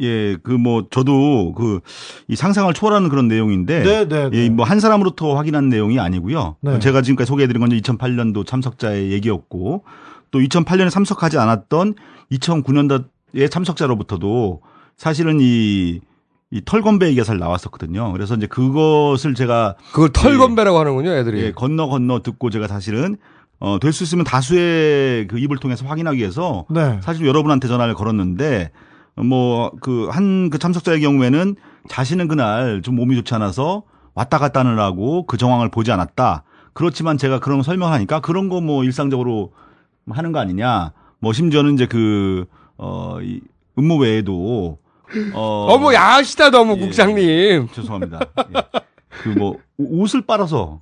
예, 그 뭐 저도 그 이 상상을 초월하는 그런 내용인데 네, 네, 예, 뭐 한 사람으로부터 확인한 내용이 아니고요. 네. 제가 지금까지 소개해 드린 건 2008년도 참석자의 얘기였고 또 2008년에 참석하지 않았던 2009년도의 참석자로부터도 사실은 이, 이 털건배 얘기가 잘 나왔었거든요. 그래서 이제 그것을 제가 그걸 털건배라고 하는군요, 애들이. 예, 건너 건너 듣고 제가 사실은 어, 될 수 있으면 다수의 그 입을 통해서 확인하기 위해서 네. 사실 여러분한테 전화를 걸었는데 뭐 그한그 참석자의 경우에는 자신은 그날 좀 몸이 좋지 않아서 왔다 갔다 하느라고 그 정황을 보지 않았다. 그렇지만 제가 그런 거 설명하니까 그런 거 뭐 일상적으로 하는 거 아니냐. 뭐 심지어는 이제 그, 어, 이 음모 외에도 어. 어머, 야하시다, 너무, 예, 국장님. 죄송합니다. 예. 그뭐 옷을 빨아서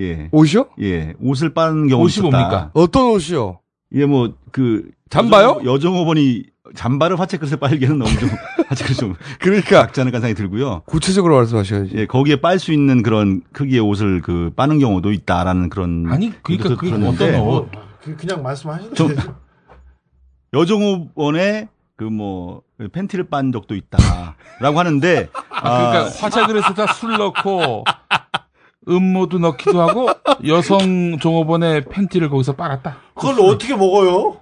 예. 옷이요? 예. 옷을 빠는 경우 옷이 뭡니까? 어떤 옷이요? 예, 뭐 그 잠바요? 여정호번이 잠바를 화채그릇에 빨기는 너무 좀 화채그릇 좀 그러니까 작지 않을까 생각이 들고요. 구체적으로 말씀하셔야지. 예, 거기에 빨 수 있는 그런 크기의 옷을 그 빠는 경우도 있다라는 그런 아니, 그러니까 그게 들었는데 어떤 옷? 그- 그냥 말씀하시는 좀- 거죠. 여정호번에 그 뭐 팬티를 빤 적도 있다라고 하는데 아, 그러니까 화채그릇에다 술 넣고 음모도 넣기도 하고 여성 종업원의 팬티를 거기서 빨았다. 그걸 어떻게 먹어요?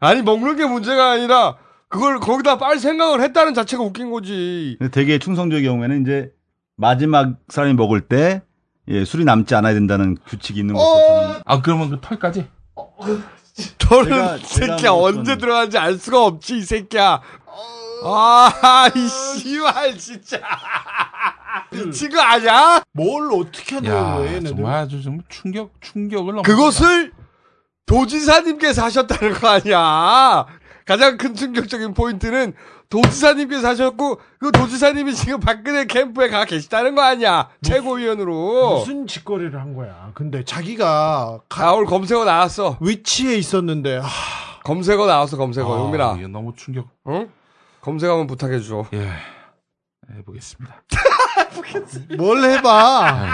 아니, 먹는 게 문제가 아니라, 그걸 거기다 빨 생각을 했다는 자체가 웃긴 거지. 근데 되게 충성조의 경우에는 이제 마지막 사람이 먹을 때 예, 술이 남지 않아야 된다는 규칙이 있는 것으로 저는 아 그러면 그 털까지? 저는 이 새끼야 뭐 언제 들어간지 알 수가 없지 이 새끼야. 아, 이 씨발 진짜 미친 거 아니야? 뭘 어떻게 야 넣어요, 얘네들? 정말 아주 좀 충격 충격을 넘어. 그것을 도지사님께서 하셨다는 거 아니야? 가장 큰 충격적인 포인트는 도지사님께서 하셨고 그 도지사님이 지금 박근혜 캠프에 가 계시다는 거 아니야? 최고위원으로. 무슨 짓거리를 한 거야? 근데 자기가 아, 오늘 검색어 나왔어. 위치에 있었는데 아, 검색어 나왔어 검색어 아, 용민아. 너무 충격. 응? 검색 한번 부탁해 줘. 예. 해보겠습니다. 뭘 해봐?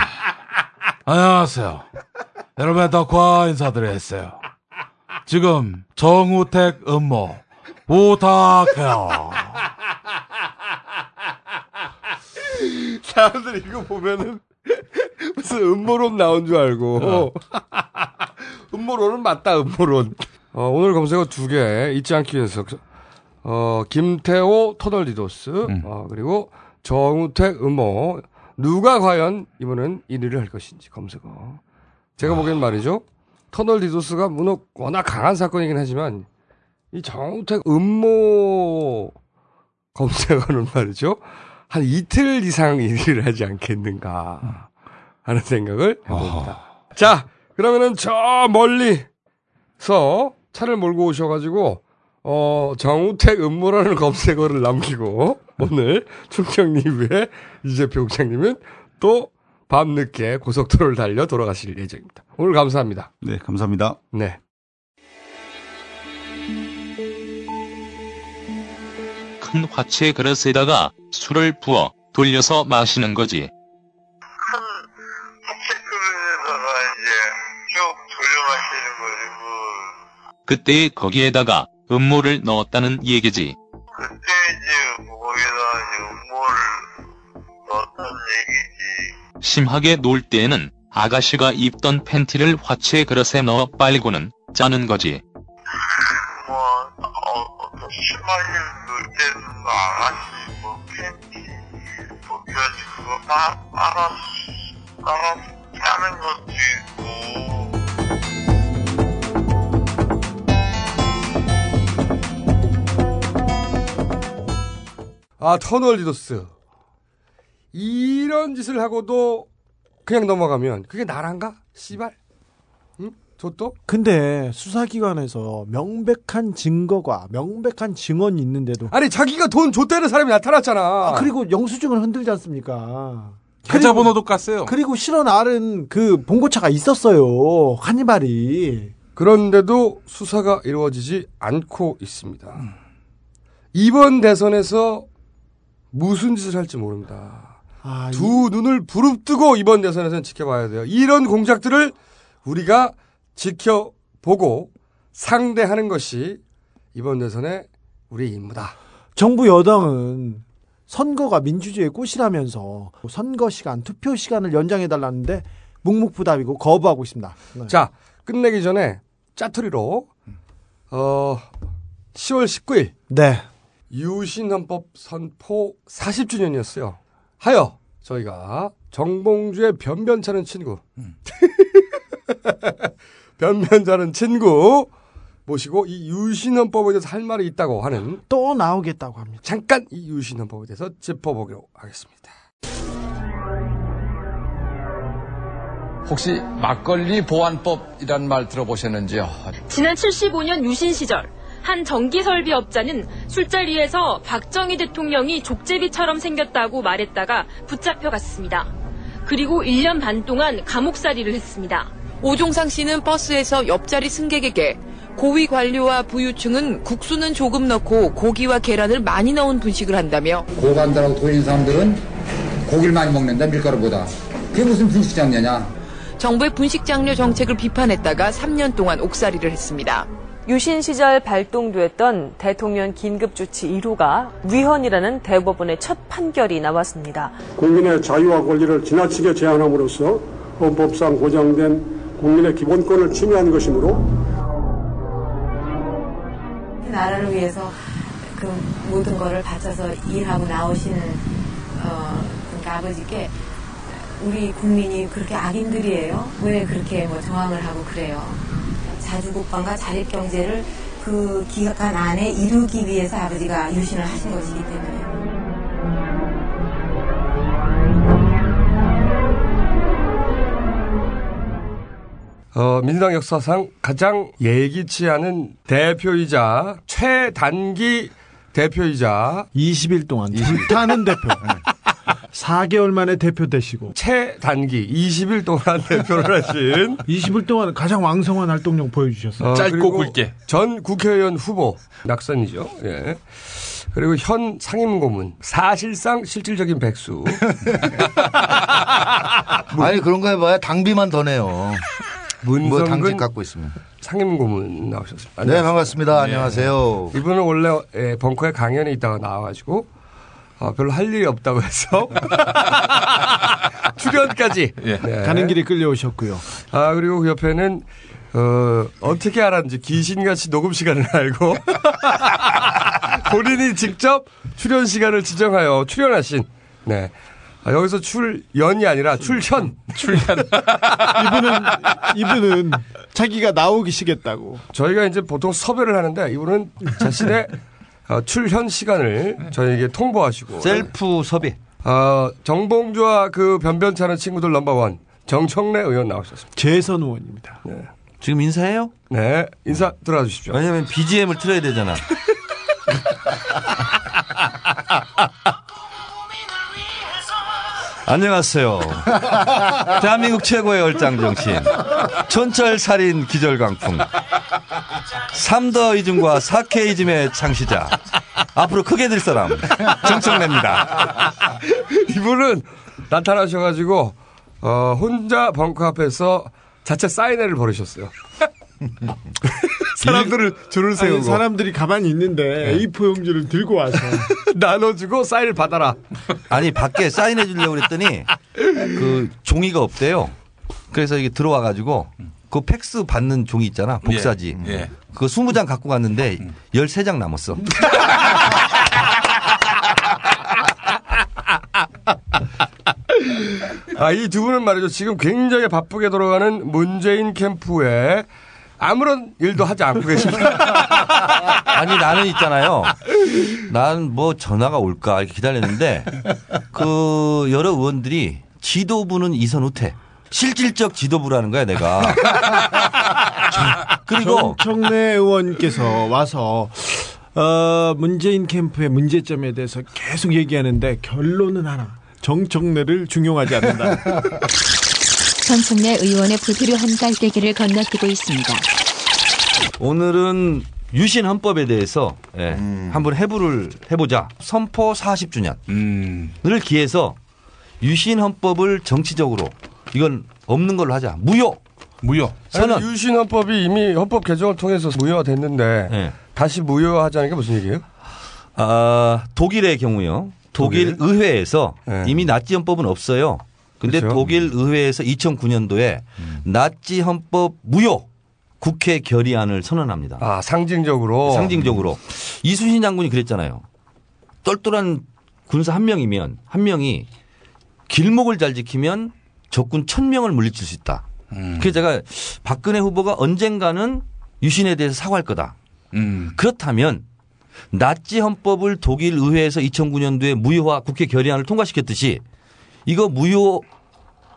안녕하세요. 여러분의 덕화 인사드리겠어요. 지금 정우택 음모 부탁해요. 사람들이 이거 보면은 무슨 음모론 나온 줄 알고. 음모론은 맞다, 음모론. 어, 오늘 검색어 두 개 잊지 않기 위해서 어, 김태호 터널 디도스 어, 그리고 정우택 음모 누가 과연 이번엔 1위를 할 것인지 검색어. 제가 보기엔 말이죠. 터널 디도스가 문어 워낙 강한 사건이긴 하지만 이 정우택 음모 검색어는 말이죠. 한 이틀 이상 1위를 하지 않겠는가 하는 생각을 해봅니다. 자, 그러면은 저 멀리서 차를 몰고 오셔가지고 어 정우택 음모라는 검색어를 남기고 오늘 충청리뷰의 이재표 국장님은 또 밤늦게 고속도로를 달려 돌아가실 예정입니다. 오늘 감사합니다. 네, 감사합니다. 네. 큰 화채 그릇에다가 술을 부어 돌려서 마시는 거지. 그때 거기에다가 음모를 넣었다는 얘기지. 심하게 놀 때에는 아가씨가 입던 팬티를 화채 그릇에 넣어 빨고는 짜는 거지. 아, 터널 리더스. 이런 짓을 하고도 그냥 넘어가면 그게 나란가? 씨발. 응? 저또? 근데 수사기관에서 명백한 증거가 명백한 증언이 있는데도 아니 자기가 돈 줬다는 사람이 나타났잖아. 아, 그리고 영수증을 흔들지 않습니까? 계좌번호도 깠어요. 그리고 실어 나른 그 봉고차가 있었어요. 카니발이. 그런데도 수사가 이루어지지 않고 있습니다. 이번 대선에서 무슨 짓을 할지 모릅니다. 아, 두 눈을 부릅뜨고 이번 대선에서는 지켜봐야 돼요. 이런 공작들을 우리가 지켜보고 상대하는 것이 이번 대선의 우리 임무다. 정부 여당은 선거가 민주주의의 꽃이라면서 선거 시간, 투표 시간을 연장해 달라는데 묵묵부답이고 거부하고 있습니다. 네. 자, 끝내기 전에 짜투리로 어 10월 19일 네. 유신헌법 선포 40주년이었어요. 하여 저희가 정봉주의 변변찮은 친구 변변찮은 친구 모시고 이 유신헌법에 대해서 할 말이 있다고 하는 또 나오겠다고 합니다. 잠깐 이 유신헌법에 대해서 짚어보기로 하겠습니다. 혹시 막걸리 보안법이란 말 들어보셨는지요? 지난 75년 유신 시절 한 전기 설비업자는 술자리에서 박정희 대통령이 족제비처럼 생겼다고 말했다가 붙잡혀갔습니다. 그리고 1년 반 동안 감옥살이를 했습니다. 오종상 씨는 버스에서 옆자리 승객에게 고위 관료와 부유층은 국수는 조금 넣고 고기와 계란을 많이 넣은 분식을 한다며 고관들하고 돈 있는 사람들은 고기를 많이 먹는다 밀가루보다 그게 무슨 분식 장려냐 정부의 분식 장려 정책을 비판했다가 3년 동안 옥살이를 했습니다. 유신 시절 발동됐던 대통령 긴급조치 1호가 위헌이라는 대법원의 첫 판결이 나왔습니다. 국민의 자유와 권리를 지나치게 제한함으로써 헌법상 보장된 국민의 기본권을 침해한 것이므로 나라를 위해서 그 모든 거를 바쳐서 일하고 나오시는 어, 그러니까 아버지께 우리 국민이 그렇게 악인들이에요? 왜 그렇게 뭐 저항을 하고 그래요? 자주국방과 자립경제를 그 기간 안에 이루기 위해서 아버지가 유신을 하신 것이기 때문에. 어, 민주당 역사상 가장 예기치 않은 대표이자 최단기 대표이자 20일 동안 불타는 대표. 4개월 만에 대표 되시고 최단기 20일 동안 대표를 하신 20일 동안 가장 왕성한 활동력 보여주셨어요. 어, 그리고 전 국회의원 후보 낙선이죠. 예. 그리고 현 상임고문 사실상 실질적인 백수. 아니 그런 거 해봐야 당비만 더 내요. 뭐 문성근 당직 갖고 있으면. 상임고문 나오셨습니다. 네 반갑습니다. 안녕하세요. 이분은 원래 예, 벙커에 강연에 있다가 나와가지고 어, 별로 할 일이 없다고 해서 출연까지 예. 네. 가는 길에 끌려오셨고요. 아 그리고 그 옆에는 어, 어떻게 알았는지 귀신같이 녹음 시간을 알고 본인이 직접 출연 시간을 지정하여 출연하신 네. 아, 여기서 출연이 아니라 출현. 출현. 이분은 이분은 자기가 나오기 시겠다고. 저희가 이제 보통 섭외를 하는데 이분은 자신의 어, 출현 시간을 저희에게 통보하시고 셀프 섭외. 어, 정봉주와 그 변변찮은 친구들 넘버원 정청래 의원 나오셨습니다. 재선 의원입니다. 네. 지금 인사해요? 네, 인사 들어가 주십시오. 왜냐면 BGM을 틀어야 되잖아. 안녕하세요. 대한민국 최고의 얼짱 정신. 촌철살인 기절강풍. 삼더이즘과 사케이즘의 창시자. 앞으로 크게 될 사람. 정청래입니다. 이분은 나타나셔가지고 어, 혼자 벙커 앞에서 자체 사인회를 벌이셨어요. 사람들을 줄을 세우고 아니, 사람들이 가만히 있는데 A4 용지를 들고 와서 나눠주고 사인을 받아라. 아니 밖에 사인해 주려고 그랬더니 그 종이가 없대요. 그래서 이게 들어와 가지고 그 팩스 받는 종이 있잖아. 복사지. 예, 예. 그거 20장 갖고 갔는데 13장 남았어. 아, 이 두 분은 말이죠. 지금 굉장히 바쁘게 돌아가는 문재인 캠프에 아무런 일도 하지 않고 계십니다. 아니 나는 있잖아요. 난 뭐 전화가 올까 이렇게 기다렸는데 그 여러 의원들이 지도부는 이선 후퇴. 실질적 지도부라는 거야 내가. 그리고 정청래 의원께서 와서 어, 문재인 캠프의 문제점에 대해서 계속 얘기하는데 결론은 하나. 정청래를 중용하지 않는다. 정청래 의원의 불필요한 깔때기를 건너뛰고 있습니다. 오늘은 유신 헌법에 대해서 예, 한번 해부를 해보자. 선포 40주년을 기해서 유신 헌법을 정치적으로 이건 없는 걸로 하자. 무효. 무효. 저는 유신 헌법이 이미 헌법 개정을 통해서 무효화됐는데 다시 무효화하자는 게 무슨 얘기예요? 아, 독일의 경우요. 독일 독일? 의회에서 네. 이미 나치 헌법은 없어요. 근데 그렇죠. 독일 의회에서 2009년도에 나치 헌법 무효 국회 결의안을 선언합니다. 아, 상징적으로. 상징적으로 이순신 장군이 그랬잖아요. 똘똘한 군사 한 명이면 한 명이 길목을 잘 지키면 적군 천 명을 물리칠 수 있다. 그래서 제가 박근혜 후보가 언젠가는 유신에 대해서 사과할 거다. 그렇다면 나치 헌법을 독일 의회에서 2009년도에 무효화 국회 결의안을 통과시켰듯이 이거 무효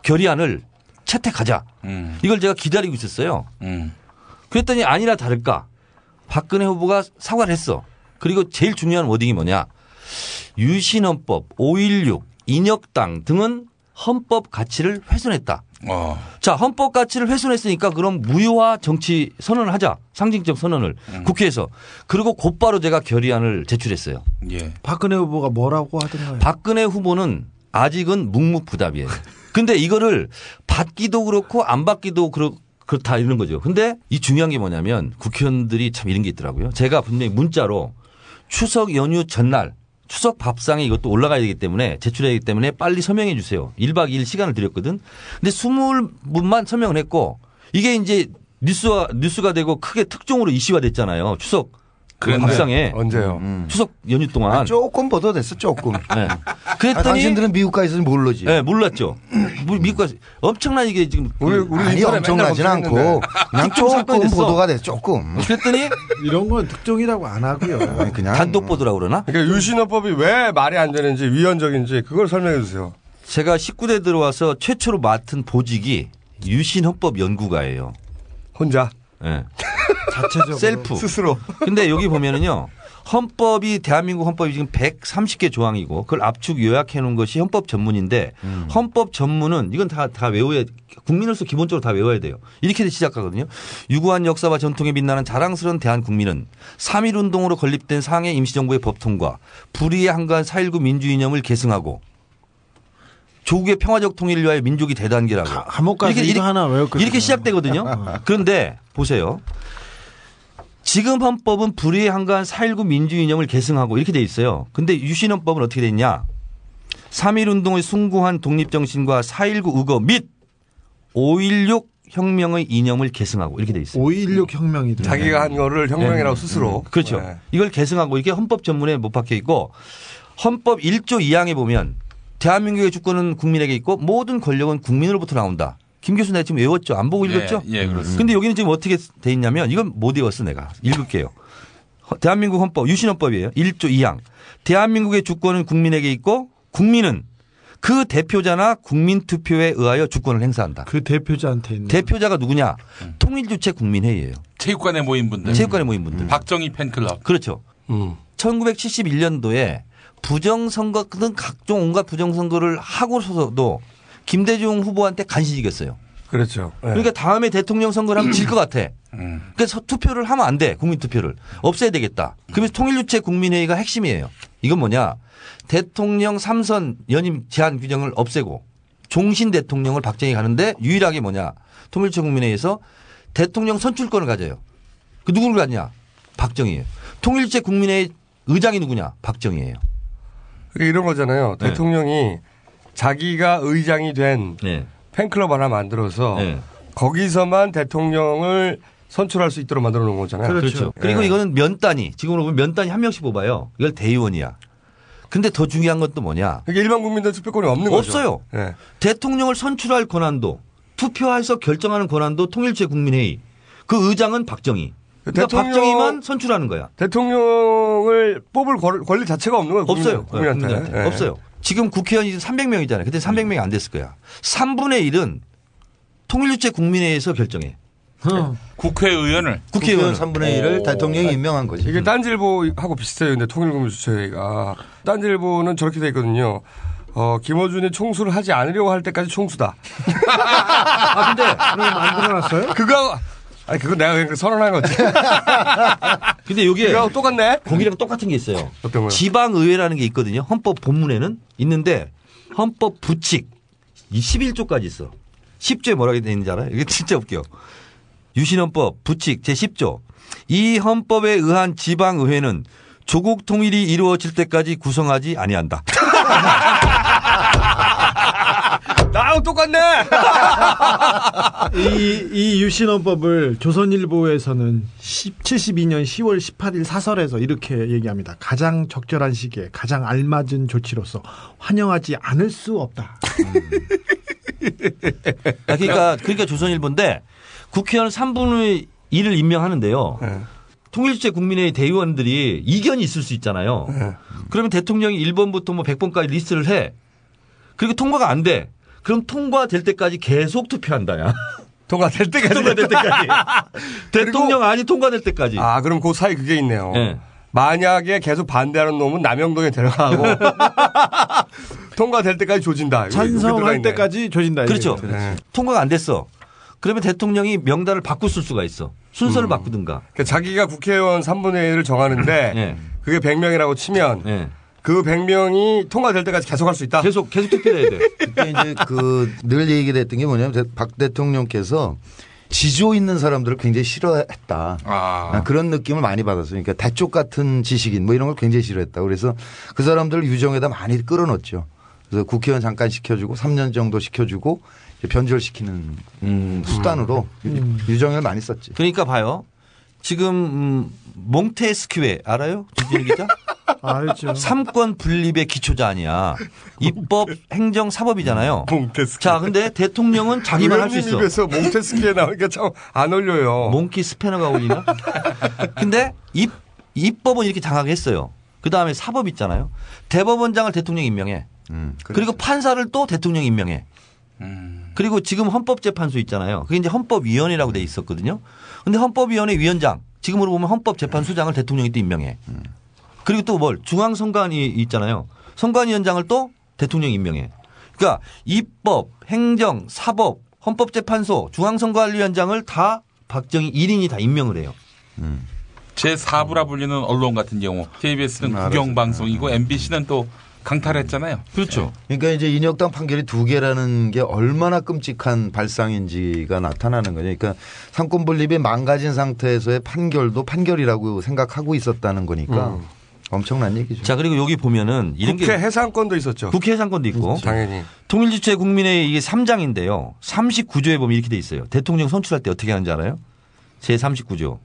결의안을 채택하자. 이걸 제가 기다리고 있었어요. 그랬더니 아니나 다를까 박근혜 후보가 사과를 했어. 그리고 제일 중요한 워딩이 뭐냐. 유신헌법, 5.16, 인혁당 등은 헌법 가치를 훼손했다. 어. 자, 헌법 가치를 훼손했으니까 그럼 무효화 정치 선언을 하자. 상징적 선언을 국회에서. 그리고 곧바로 제가 결의안을 제출했어요. 예. 박근혜 후보가 뭐라고 하던가요? 박근혜 후보는 아직은 묵묵부답이에요. 근데 이거를 받기도 그렇고 안 받기도 그렇, 그렇다 이런 거죠. 근데 이 중요한 게 뭐냐면 국회의원들이 참 이런 게 있더라고요. 제가 분명히 문자로 추석 연휴 전날 추석 밥상에 이것도 올라가야 되기 때문에 제출해야 되기 때문에 빨리 서명해 주세요. 1박 2일 시간을 드렸거든. 근데 20분만 서명을 했고 이게 이제 뉴스와 뉴스가 되고 크게 특종으로 이슈가 됐잖아요. 추석 그 밥상에 언제요? 추석 연휴 동안 조금 보도됐어 조금. 네. 아, 그랬더니 당신들은 미국 가 있어서 모르지. 네, 몰랐죠. 미- 미국 가서 엄청난 이게 지금 우리 우리 아니 엄청나진 않고. 그냥 조금 됐어. 보도가 됐어 조금. 그랬더니 이런 건 특종이라고 안 하고요. 그냥 단독 보도라고 그러나? 그러니까 유신헌법이 왜 말이 안 되는지 위헌적인지 그걸 설명해 주세요. 제가 19대 들어와서 최초로 맡은 보직이 유신헌법 연구가예요. 혼자 예. 자체적으로 셀프. 스스로. 근데 여기 보면은요. 헌법이 대한민국 헌법이 지금 130개 조항이고 그걸 압축 요약해 놓은 것이 헌법 전문인데 헌법 전문은 이건 다 다 외워야 국민으로서 기본적으로 다 외워야 돼요. 이렇게 시작하거든요. 유구한 역사와 전통에 빛나는 자랑스러운 대한 국민은 3.1 운동으로 건립된 상해 임시정부의 법 통과, 불의의 한가한 4.19 민주 이념을 계승하고 조국의 평화적 통일을 위하여 민족이 대단계라고. 감옥 가서 이거 하나 외웠거든요. 이렇게 시작되거든요. 그런데 보세요. 지금 헌법은 불의의 한가한 4.19 민주 이념을 계승하고 이렇게 돼 있어요. 근데 유신헌법은 어떻게 돼 있냐. 3.1 운동의 숭고한 독립정신과 4.19 의거 및 5.16 혁명의 이념을 계승하고 이렇게 돼 있어요. 5.16 혁명이 돼. 자기가 한 거를 혁명이라고 스스로. 그렇죠. 네. 이걸 계승하고 이게 헌법 전문에 못 박혀 있고 헌법 1조 2항에 보면 대한민국의 주권은 국민에게 있고 모든 권력은 국민으로부터 나온다. 김 교수 내가 지금 외웠죠? 안 보고 읽었죠? 예, 예, 그렇습니다. 근데 여기는 지금 어떻게 돼 있냐면 이건 못 외웠어 내가. 읽을게요. 허- 대한민국 헌법 유신헌법이에요. 1조 2항. 대한민국의 주권은 국민에게 있고 국민은 그 대표자나 국민 투표에 의하여 주권을 행사한다. 그 대표자한테 있는. 대표자가 누구냐? 통일주체 국민회의예요. 체육관에 모인 분들. 체육관에 모인 분들. 박정희 팬클럽. 그렇죠. 음. 1971년도에 부정선거 등 각종 온갖 부정선거를 하고서도 김대중 후보한테 간신히 이겼어요. 그렇죠. 네. 그러니까 다음에 대통령 선거를 하면 질 것 같아. 그래서 투표를 하면 안 돼. 국민 투표를. 없애야 되겠다. 그러면서 통일유체 국민회의가 핵심이에요. 이건 뭐냐. 대통령 3선 연임 제한 규정을 없애고 종신 대통령을 박정희 가는데 유일하게 뭐냐. 통일유체 국민회의에서 대통령 선출권을 가져요. 그 누구를 갖냐. 박정희예요. 통일유체 국민회의 의장이 누구냐. 박정희예요. 그게 이런 거잖아요. 네. 대통령이 자기가 의장이 된 네. 팬클럽 하나 만들어서 네. 거기서만 대통령을 선출할 수 있도록 만들어 놓은 거잖아요. 그렇죠. 그리고 예. 이거는 면 단위. 지금으로 보면 면 단위 한 명씩 뽑아요. 이걸 대의원이야. 근데 더 중요한 것도 뭐냐. 이게 일반 국민들 투표권이 없는 거죠. 없어요. 예. 대통령을 선출할 권한도 투표해서 결정하는 권한도 통일체 국민회의. 그 의장은 박정희. 그러니까 대통령- 박정희만 선출하는 거야. 대통령을 뽑을 권- 권리 자체가 없는 거예요. 국민- 없어요. 국민한테. 국민한테. 예. 없어요. 지금 국회의원이 300명이잖아요. 그때 300명이 안 됐을 거야. 3분의 1은 통일유체 국민회의에서 결정해. 국회의원을. 국회의원 3분의 1을 대통령이 임명한 거지. 이게 딴지일보하고 비슷해요. 근데 통일국민주체가 딴지일보는 저렇게 돼 있거든요. 어, 김어준이 총수를 하지 않으려고 할 때까지 총수다. 아, 근데 만들어놨어요? 그거 아니 그거 내가 그냥 선언한 거지. 근데 여기에 똑같네. 거기랑 똑같은 게 있어요. 어떤 거요? 지방의회라는 게 있거든요. 헌법 본문에는 있는데 헌법 부칙 이 11조까지 있어. 10조에 뭐라고 되어 있는지 알아요? 이게 진짜 웃겨. 유신헌법 부칙 제10조 이 헌법에 의한 지방의회는 조국 통일이 이루어질 때까지 구성하지 아니한다. 나하고 똑같네. 이, 이 유신헌법을 조선일보에서는 10, 72년 10월 18일 사설에서 이렇게 얘기합니다. 가장 적절한 시기에 가장 알맞은 조치로서 환영하지 않을 수 없다. 아, 그러니까 그러니까 조선일보인데 국회의원 3분의 1을 임명하는데요. 통일주체 국민의 대의원들이 이견이 있을 수 있잖아요. 그러면 대통령이 1번부터 뭐 100번까지 리스트를 해. 그리고 통과가 안 돼. 그럼 통과될 때까지 계속 투표한다야. 통과될 때까지. 통과될 때까지. 대통령 안이 통과될 때까지. 아, 그럼 그 사이 그게 있네요. 네. 만약에 계속 반대하는 놈은 남영동에 데려가고 통과될 때까지 조진다. 찬성할. 때까지 조진다. 그렇죠. 네. 통과가 안 됐어. 그러면 대통령이 명단을 바꿀 수가 있어. 순서를 음. 바꾸든가. 그러니까 자기가 국회의원 3분의 1을 정하는데 네. 그게 100명이라고 치면 그 100명이 통과될 때까지 계속 할 수 있다. 계속 계속 투표해야 돼. 그때 이제 그 늘 얘기를 했던 게 뭐냐면 대- 박 대통령께서 지조 있는 사람들을 굉장히 싫어했다. 아, 그런 느낌을 많이 받았어요. 그러니까 대쪽 같은 지식인 뭐 이런 걸 굉장히 싫어했다. 그래서 그 사람들을 유정에다 많이 끌어넣었죠. 그래서 국회의원 잠깐 시켜주고 3년 정도 시켜주고 변절시키는 음, 수단으로 유- 유정을 많이 썼지. 그러니까 봐요. 지금 음, 몽테스큐에 알아요? 주진우 기자? 알죠. 삼권 분립의 기초자 아니야. 입법, 행정, 사법이잖아요. 몽테스큐. 자, 근데 대통령은 자기만 할 수 있어. 입에서 몽테스키에 나오니까 참 안 어울려요. 몽키 스패너가 어울리나? 근데 입, 입법은 이렇게 장악했어요. 그 다음에 사법 있잖아요. 대법원장을 대통령이 임명해. 그리고 판사를 또 대통령이 임명해. 그리고 지금 헌법재판소 있잖아요. 그게 이제 헌법위원회라고 돼 있었거든요. 근데 헌법위원회 위원장, 지금으로 보면 헌법재판소장을 대통령이 또 임명해. 그리고 또 뭘? 중앙선관위 있잖아요. 선관위원장을 또 대통령이 임명해. 그러니까 입법, 행정, 사법, 헌법재판소, 중앙선관위원장을 다 박정희 1인이 다 임명을 해요. 제 4부라 불리는 언론 같은 경우 KBS는 국영방송이고 MBC는 또 강탈했잖아요. 그렇죠. 그러니까 이제 인혁당 판결이 두 개라는 게 얼마나 끔찍한 발상인지가 나타나는 거죠. 그러니까 상권 분립이 망가진 상태에서의 판결도 판결이라고 생각하고 있었다는 거니까 음. 엄청난 얘기죠. 자, 그리고 여기 보면은 이런 국회 게 해상권도 있었죠. 국회 해상권도 있고 당연히. 통일주체 국민회의 이게 3장인데요. 39조에 보면 이렇게 돼 있어요. 대통령 선출할 때 어떻게 하는지 알아요? 제 39조.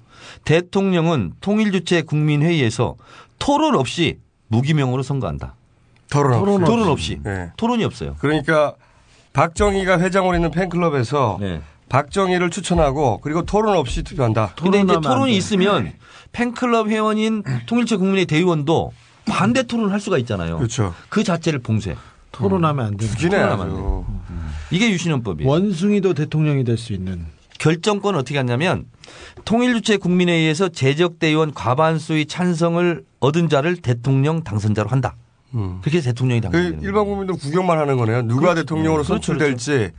대통령은 통일주체 국민회의에서 토론 없이 무기명으로 선거한다. 토론 없이. 토론, 토론 없이. 네. 토론이 없어요. 그러니까 박정희가 회장으로 있는 팬클럽에서 네. 박정희를 추천하고 그리고 토론 없이 투표한다. 근데 이제 토론이 있으면 팬클럽 회원인 통일체 국민의 대의원도 반대 토론을 할 수가 있잖아요. 그렇죠. 그 자체를 봉쇄. 토론하면 안 되는. 토론하면 안 돼요. 이게 유신헌법이에요. 원숭이도 대통령이 될 수 있는. 결정권은 어떻게 하냐면 통일주체 국민회의에서 재적 대의원 과반수의 찬성을 얻은 자를 대통령 당선자로 한다. 그렇게 해서 대통령이 그 당선되는 거예요. 일반 국민들 구경만 하는 거네요. 누가 대통령으로 그렇죠, 선출될지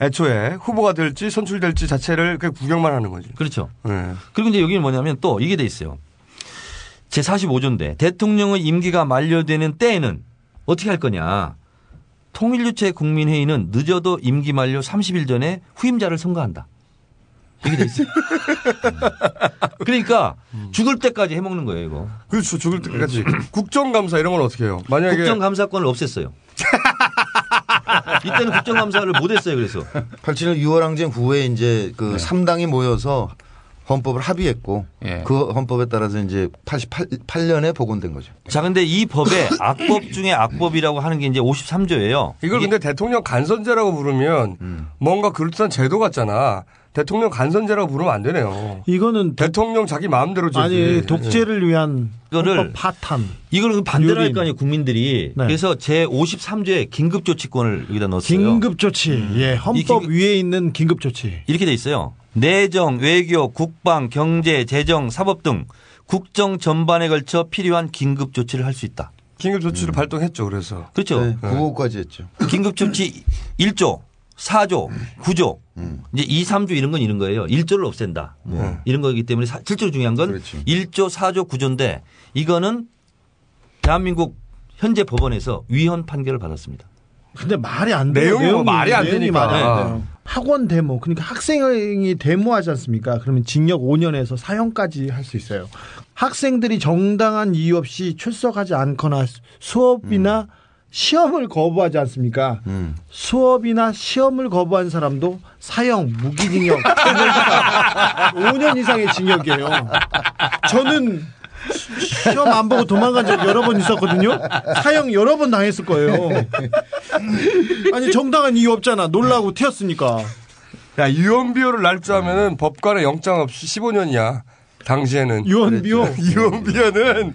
애초에 후보가 될지 선출될지 자체를 그 구경만 하는 거지. 그렇죠. 네. 그리고 이제 여기는 뭐냐면 또 이게 돼 있어요. 제 45조인데 대통령의 임기가 만료되는 때에는 어떻게 할 거냐. 통일주체 국민회의는 늦어도 임기 만료 30일 전에 후임자를 선거한다. 이게 돼 있어요. 그러니까 죽을 때까지 해먹는 거예요, 이거. 그렇죠. 죽을 때까지. 국정감사 이런 건 어떻게 해요? 만약에 국정감사권을 없앴어요. 이때는 국정감사를 못했어요, 그래서. 87년 6월 항쟁 후에 이제 그 3당이 모여서 헌법을 합의했고 예. 그 헌법에 따라서 이제 88년에 복원된 거죠. 자, 근데 이 법에 악법 중에 악법이라고 하는 게 이제 53조예요. 이걸 근데 대통령 간선제라고 부르면 음. 뭔가 그럴듯한 제도 같잖아. 대통령 간선제라고 부르면 안 되네요. 이거는 대통령 자기 마음대로 지 아니 독재를 위한 이거를 파탄. 이걸 반대를 할. 거 아니에요, 국민들이. 네. 그래서 제 53조에 긴급조치권을 여기다 넣었어요. 긴급 조치. 예, 헌법 이 긴급- 위에 있는 긴급 조치. 이렇게 돼 있어요. 내정, 외교, 국방, 경제, 재정, 사법 등 국정 전반에 걸쳐 필요한 긴급 조치를 할 수 있다. 긴급 조치를 발동했죠. 그래서 그렇죠. 네, 9호까지 했죠. 긴급 조치 1조, 4조, 9조, 이제 2, 3조 이런 건 이런 거예요. 1조를 없앤다. 뭐 네. 이런 거기 때문에 사- 실제로 중요한 건 1조, 4조, 9조인데 이거는 대한민국 현재 법원에서 위헌 판결을 받았습니다. 근데 말이 안 돼요. 내용이 뭐 말이 안 내용이 되니까. 말이 안 돼요. 학원 데모 그러니까 학생이 데모하지 않습니까? 그러면 징역 5년에서 사형까지 할 수 있어요. 학생들이 정당한 이유 없이 출석하지 않거나 수업이나 음. 시험을 거부하지 않습니까? 음. 수업이나 시험을 거부한 사람도 사형, 무기징역, 5년 이상의 징역이에요. 저는 시험 안 보고 도망간 적 여러 번 있었거든요. 사형 여러 번 당했을 거예요. 아니 정당한 이유 없잖아. 놀라고 튀었으니까. 야 유언비어를 날조하면은 법관의 영장 없이 15년이야. 당시에는 유언비어 유언비어는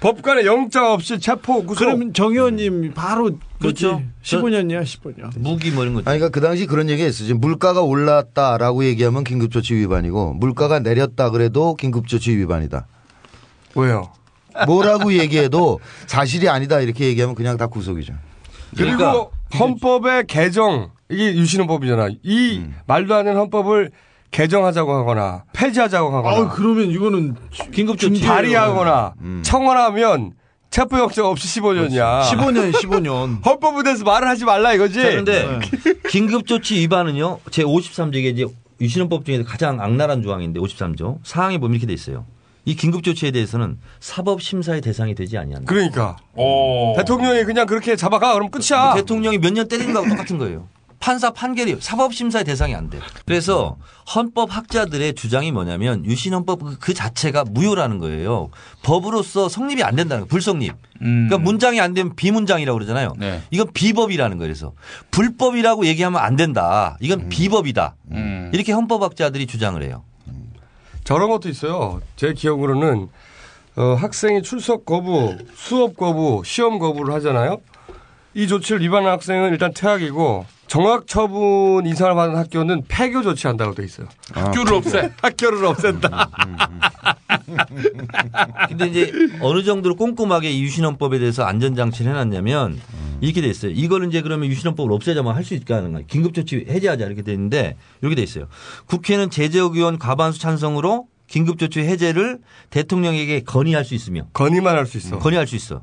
법관의 영장 없이 체포 구속. 그러면 정 의원님 바로 그렇죠. 15년이야 15년. 무기 뭐 이런 거. 아니 그러니까 그 당시 그런 얘기가 있어요. 물가가 올랐다라고 얘기하면 긴급조치 위반이고 물가가 내렸다 그래도 긴급조치 위반이다. 왜요? 뭐라고 얘기해도 사실이 아니다 이렇게 얘기하면 그냥 다 구속이죠. 그리고 그러니까 헌법의 개정 이게 유신헌법이잖아. 이 음. 말도 안 되는 헌법을 개정하자고 하거나 폐지하자고 하거나. 아 그러면 이거는 긴급조치 발의하거나 음. 청원하면 체포영장 없이 15년이야. 15년, 15년. 헌법에 대해서 말을 하지 말라 이거지. 그런데 네. 긴급조치 위반은요. 제 53조에 이제 유신헌법 중에 가장 악랄한 조항인데 53조 사항에 보면 이렇게 돼 있어요. 이 긴급 조치에 대해서는 사법 심사의 대상이 되지 아니한다. 그러니까 오. 대통령이 그냥 그렇게 잡아가 그럼 끝이야. 대통령이 몇 년 때리는 거하고 똑같은 거예요. 판사 판결이 사법 심사의 대상이 안 돼. 그래서 헌법 학자들의 주장이 뭐냐면 유신헌법 그 자체가 무효라는 거예요. 법으로서 성립이 안 된다는 거예요. 불성립. 음. 그러니까 문장이 안 되면 비문장이라고 그러잖아요. 네. 이건 비법이라는 거예요. 그래서 불법이라고 얘기하면 안 된다. 이건 음. 비법이다. 음. 이렇게 헌법학자들이 주장을 해요. 저런 것도 있어요. 제 기억으로는 어, 학생이 출석 거부, 수업 거부, 시험 거부를 하잖아요. 이 조치를 위반한 학생은 일단 퇴학이고 정학 처분 이상을 받은 학교는 폐교 조치한다고 돼 있어요. 아, 학교를 없애. 학교를 없앤다. 음, 음, 음. 근데 이제 어느 정도로 꼼꼼하게 이 유신헌법에 대해서 안전장치를 해놨냐면 이렇게 돼 있어요. 이거는 이제 그러면 유신헌법을 없애자면 할 수 있게 하는 거예요. 긴급조치 해제하자 이렇게 돼 있는데 이렇게 돼 있어요. 국회는 제적 의원 과반수 찬성으로 긴급조치 해제를 대통령에게 건의할 수 있으며 건의만 할 수 있어. 건의할 수 있어.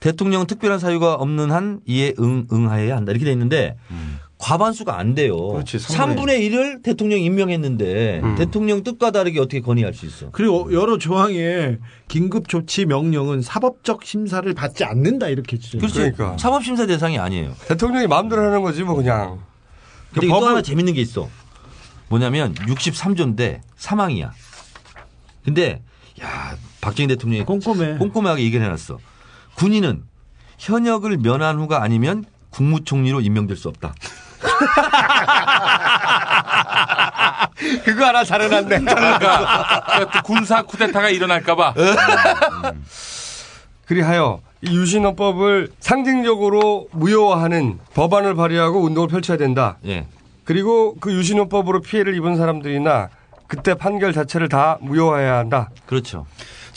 대통령은 특별한 사유가 없는 한 이에 응, 응하여야 한다. 이렇게 돼 있는데 음. 과반수가 안 돼요. 그렇지, 3분의 1을 대통령이 임명했는데 음. 대통령 뜻과 다르게 어떻게 건의할 수 있어. 그리고 여러 조항에 긴급조치 명령은 사법적 심사를 받지 않는다 이렇게 주죠. 그렇죠. 그러니까. 사법심사 대상이 아니에요. 대통령이 마음대로 하는 거지 뭐 그냥. 근데 법을... 또 하나 재밌는 게 있어. 뭐냐면 63조인데 사망이야. 근데 야 박정희 대통령이 꼼꼼해. 꼼꼼하게 얘기를 해놨어. 군인은 현역을 면한 후가 아니면 국무총리로 임명될 수 없다. 그거 하나 잘해놨네. 그러니까 군사 쿠데타가 일어날까봐. 그리하여 이 유신헌법을 상징적으로 무효화하는 법안을 발의하고 운동을 펼쳐야 된다. 예. 그리고 그 유신헌법으로 피해를 입은 사람들이나 그때 판결 자체를 다 무효화해야 한다. 그렇죠.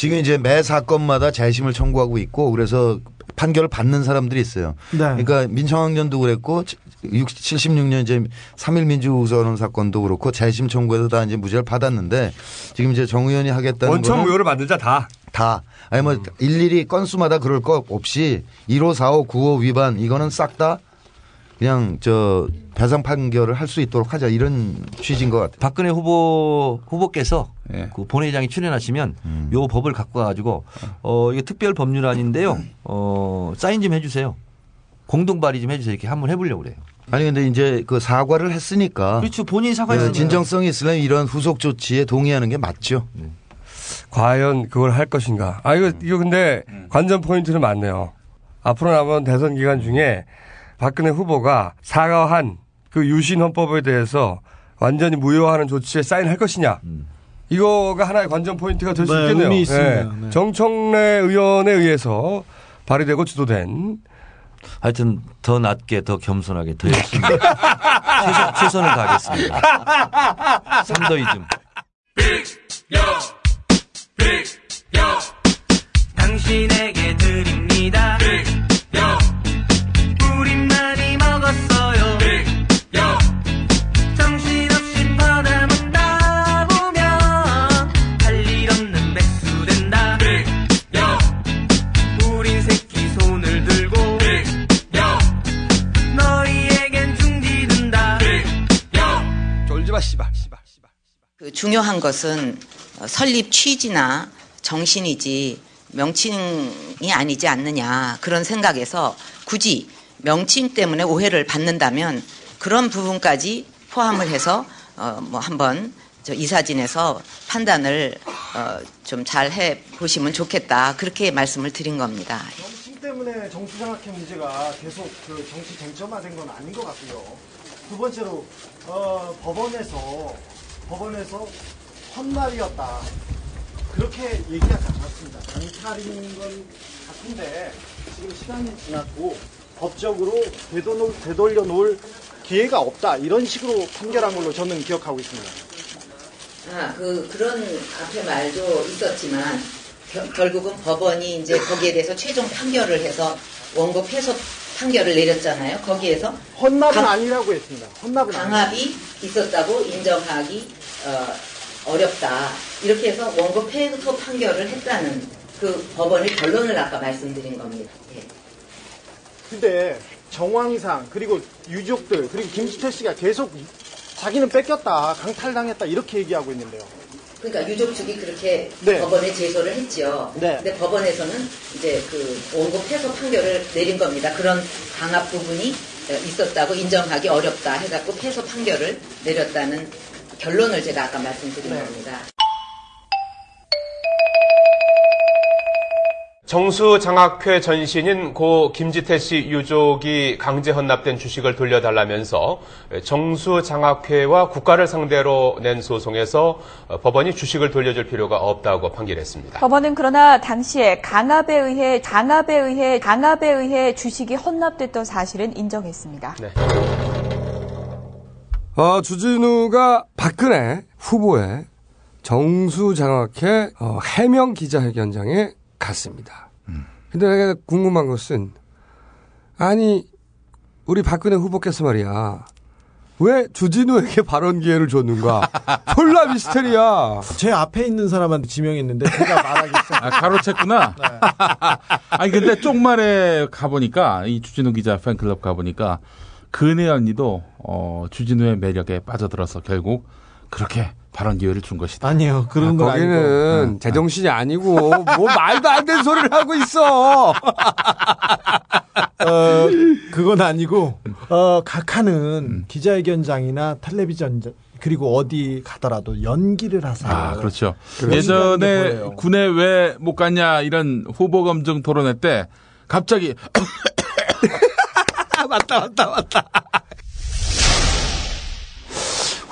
지금 이제 매 사건마다 재심을 청구하고 있고 그래서 판결을 받는 사람들이 있어요. 네. 그러니까 민청학년도 그랬고 76년 이제 3일 민주우선언 사건도 그렇고 재심 청구해서 다 이제 무죄를 받았는데 지금 이제 정 의원이 하겠다는 원천 무효를 만들자 다. 다. 아니 뭐 음. 일일이 건수마다 그럴 것 없이 1호, 4호, 9호 위반 이거는 싹 다 그냥 저 배상 판결을 할 수 있도록 하자 이런 취지인 것 같아요. 박근혜 후보 후보께서 네. 그 본회의장에 출연하시면 음. 요 법을 갖고 가지고 어 이게 특별 법률안인데요. 어 사인 좀 해주세요. 공동 발의 좀 해주세요. 이렇게 한번 해보려고 그래요. 아니 근데 이제 그 사과를 했으니까 그렇죠 본인 사과했 네, 진정성이 있으면 이런 후속 조치에 동의하는 게 맞죠. 네. 과연 그걸 할 것인가? 아 이거 이거 근데 음. 관전 포인트는 많네요. 앞으로 남은 대선 기간 중에 박근혜 후보가 사과한 그 유신 헌법에 대해서 완전히 무효화하는 조치에 사인할 것이냐? 음. 이거가 하나의 관전 포인트가 될수 네, 있겠네요. 네. 네. 정청래 의원에 의해서 발의되고 주도된 하여튼 더 낮게 더 겸손하게 더 열심히 최선, 최선을 다하겠습니다. 삼더이즘. 당신에게 드립니다. 그 중요한 것은 어, 설립 취지나 정신이지 명칭이 아니지 않느냐 그런 생각에서 굳이 명칭 때문에 오해를 받는다면 그런 부분까지 포함을 해서 어, 뭐 한번 저 이사진에서 판단을 어, 좀 잘 해 보시면 좋겠다 그렇게 말씀을 드린 겁니다. 정치 때문에 정치 장학회 문제가 계속 그 정치 쟁점화된 건 아닌 것 같고요. 두 번째로 어, 법원에서 법원에서 헛날이었다 그렇게 얘기하지 않았습니다. 강탈인 건 같은데 지금 시간이 지났고 법적으로 되돌, 되돌려 놓을 기회가 없다 이런 식으로 판결한 걸로 저는 기억하고 있습니다. 아, 그, 그런 앞에 말도 있었지만, 겨- 결국은 법원이 이제 거기에 대해서 최종 판결을 해서 원고 패소 판결을 내렸잖아요. 거기에서. 헌납은 강- 아니라고 했습니다. 헌납은 강압이 있었다고 인정하기 어, 어렵다. 이렇게 해서 원고 패소 판결을 했다는 그 법원의 결론을 아까 말씀드린 겁니다. 예. 근데 정황상 그리고 유족들 그리고 김지태 씨가 계속 자기는 뺏겼다 강탈당했다 이렇게 얘기하고 있는데요. 그러니까 유족 측이 그렇게 네. 법원에 제소를 했죠. 네. 근데 법원에서는 이제 그 원고 패소 판결을 내린 겁니다. 그런 강압 부분이 어, 있었다고 인정하기 어렵다 해갖고 패소 판결을 내렸다는 결론을 제가 아까 말씀드린 네. 겁니다. 정수장학회 전신인 고 김지태 씨 유족이 강제 헌납된 주식을 돌려달라면서 정수장학회와 국가를 상대로 낸 소송에서 법원이 주식을 돌려줄 필요가 없다고 판결했습니다. 법원은 그러나 당시에 강압에 의해 강압에 의해 강압에 의해 주식이 헌납됐던 사실은 인정했습니다. 네. 어, 주진우가 박근혜 후보의 정수장학회 어, 해명 기자회견장에 갔습니다. 근데 내가 궁금한 것은 아니 우리 박근혜 후보께서 말이야 왜 주진우에게 발언 기회를 줬는가? 졸라 미스테리야. 제 앞에 있는 사람한테 지명했는데 제가 말하기 시작. 아, 가로챘구나. 아니, 근데 쪽말에 가보니까, 이 주진우 기자 팬클럽 가보니까, 근혜 언니도, 어, 주진우의 매력에 빠져들어서 결국 그렇게 발언 기회를 준 것이다. 아니요, 그런 건 거기는 아니고. 제정신이 아니고 뭐 말도 안 되는 소리를 하고 있어. 어, 그건 아니고 어, 각하는 기자회견장이나 텔레비전 그리고 어디 가더라도 연기를 하세요. 아, 그렇죠. 예전에? 군에 왜 못 갔냐 이런 후보 검증 토론회 때 갑자기 맞다, 맞다, 맞다.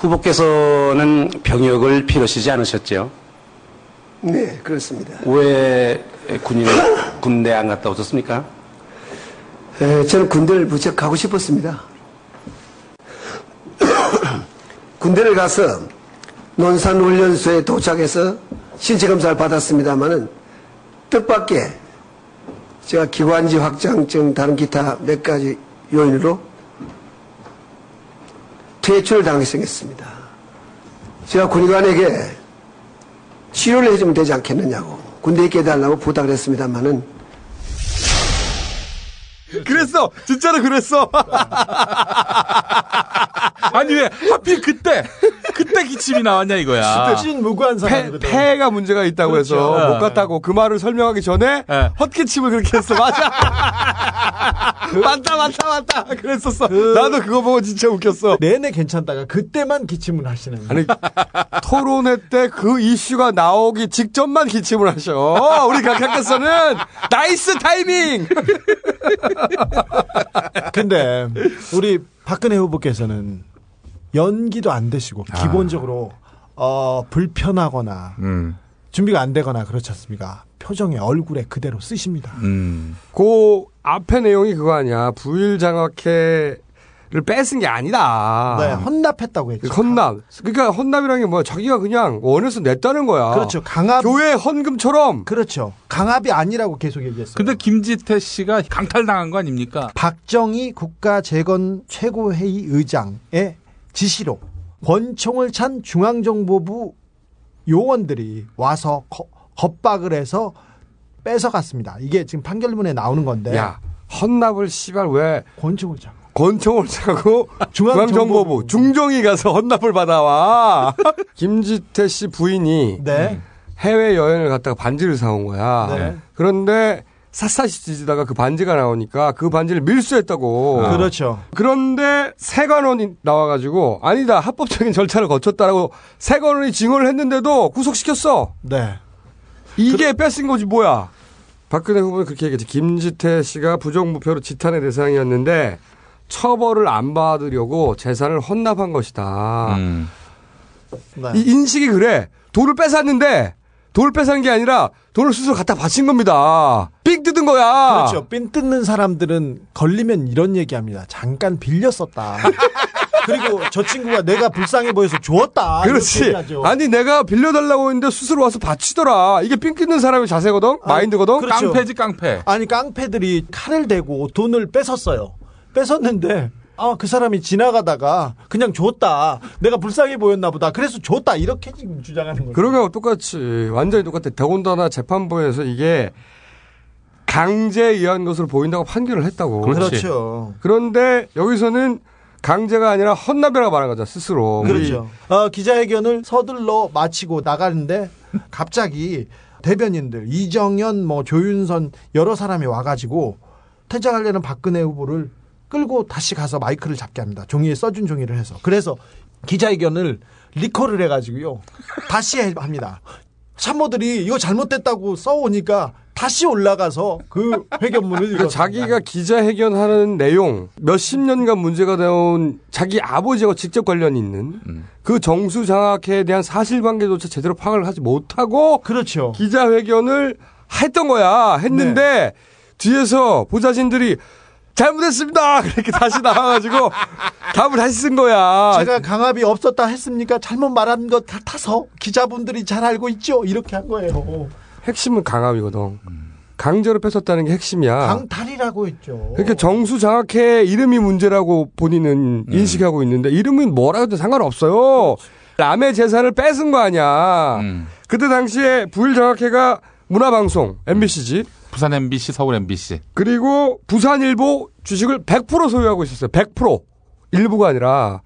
후보께서는 병역을 필요시지 않으셨죠? 네, 그렇습니다. 왜 군인 군대 안 갔다 오셨습니까? 에, 저는 군대를 무척 가고 싶었습니다. 군대를 가서 논산훈련소에 도착해서 신체 검사를 받았습니다만은 뜻밖의 제가 기관지 확장증 다른 기타 몇 가지 요인으로 퇴출을 당하게 생겼습니다. 제가 군의관에게 치료를 해주면 되지 않겠느냐고 군대에 있게 해달라고 부탁을 했습니다만은 그랬어. 진짜로 그랬어. 아니 왜 하필 그때 그때 기침이 나왔냐 이거야. 찐 무고한 폐, 사람이거든. 폐가 문제가 있다고 그렇죠. 해서 못 네. 갔다고 그 말을 설명하기 전에 헛기침을 그렇게 했어. 맞아. 맞다, 맞다, 맞다. 그랬었어. 나도 그거 보고 진짜 웃겼어. 내내 괜찮다가 그때만 기침을 하시는. 아니 토론회 때 그 이슈가 나오기 직전만 기침을 하셔. 우리 각하께서는 nice timing. 근데 우리 박근혜 후보께서는 연기도 안 되시고 아. 기본적으로 어, 불편하거나 음. 준비가 안 되거나 그렇지 않습니까? 표정에 얼굴에 그대로 쓰십니다. 음. 그 앞에 내용이 그거 아니야. 부일장학회 를 뺏은 게 아니다. 네, 헌납했다고 했죠. 헌납. 그러니까 헌납이라는 게 뭐야? 자기가 그냥 원해서 냈다는 거야. 그렇죠. 강압. 교회 헌금처럼. 그렇죠. 강압이 아니라고 계속 얘기했어요. 근데 김지태 씨가 강탈당한 거 아닙니까? 박정희 국가재건 최고회의 의장의 지시로 권총을 찬 중앙정보부 요원들이 와서 거- 겁박을 해서 뺏어갔습니다. 이게 지금 판결문에 나오는 건데. 야, 헌납을 씨발 왜 권총을 잡고 권총을 차고 중앙정보부 중종이 가서 헌납을 받아와. 김지태 씨 부인이 네. 해외 여행을 갔다가 반지를 사온 거야. 네. 그런데 샅샅이 뒤지다가 그 반지가 나오니까 그 반지를 밀수했다고. 그렇죠. 그런데 세관원이 나와가지고 아니다 합법적인 절차를 거쳤다라고 세관원이 증언을 했는데도 구속시켰어. 네. 이게 뺏은 거지 뭐야. 박근혜 후보는 그렇게 얘기했지. 김지태 씨가 부정부패로 지탄의 대상이었는데 처벌을 안 받으려고 재산을 헌납한 것이다. 네. 이 인식이 그래. 돈을 뺏었는데 돈을 뺏은 게 아니라 돈을 스스로 갖다 바친 겁니다. 삥 뜯은 거야. 그렇죠. 삥 뜯는 사람들은 걸리면 이런 얘기합니다. 잠깐 빌렸었다. 그리고 저 친구가 내가 불쌍해 보여서 주었다. 이렇게 그렇지. 아니 내가 빌려달라고 했는데 스스로 와서 바치더라. 이게 삥 뜯는 사람의 자세거든. 마인드거든. 그렇죠. 깡패지 깡패. 아니 깡패들이 칼을 대고 돈을 뺏었어요. 뺏었는데 아 그 사람이 지나가다가 그냥 줬다. 내가 불쌍해 보였나 보다. 그래서 줬다. 이렇게 지금 주장하는 거죠. 거하고 똑같이 완전히 똑같아. 더군다나 재판부에서 이게 강제에 의한 것으로 보인다고 판결을 했다고. 그렇죠. 그런데 여기서는 강제가 아니라 헌납이라고 말한 거죠 스스로. 그렇죠. 어, 기자회견을 서둘러 마치고 나가는데 갑자기 대변인들 이정현, 뭐 조윤선 여러 사람이 와가지고 퇴장하려는 박근혜 후보를 끌고 다시 가서 마이크를 잡게 합니다. 종이에 써준 종이를 해서. 그래서 기자회견을 리콜을 해가지고요. 다시 해- 합니다. 참모들이 이거 잘못됐다고 써오니까 다시 올라가서 그 회견문을 그러니까. 자기가 기자회견하는 내용 몇십 년간 문제가 되어온 자기 아버지와 직접 관련이 있는 그 정수 장학회에 대한 사실관계조차 제대로 파악을 하지 못하고 그렇죠. 기자회견을 했던 거야 했는데 뒤에서 보좌진들이 잘못했습니다 그렇게 다시 나와가지고 답을 다시 쓴 거야 제가 강압이 없었다 했습니까? 잘못 말한 것 같아서 기자분들이 잘 알고 있죠. 이렇게 한 거예요. 핵심은 강압이거든 강제로 뺏었다는 게 핵심이야 강탈이라고 했죠. 그러니까 정수장학회 이름이 문제라고 본인은 인식하고 있는데 이름은 뭐라 해도 상관없어요. 남의 재산을 뺏은 거 아니야. 그때 당시에 부일장학회가 문화방송 MBC지 부산 MBC, 서울 MBC. 그리고 부산일보 주식을 100% 소유하고 있었어요. 100% 일부가 아니라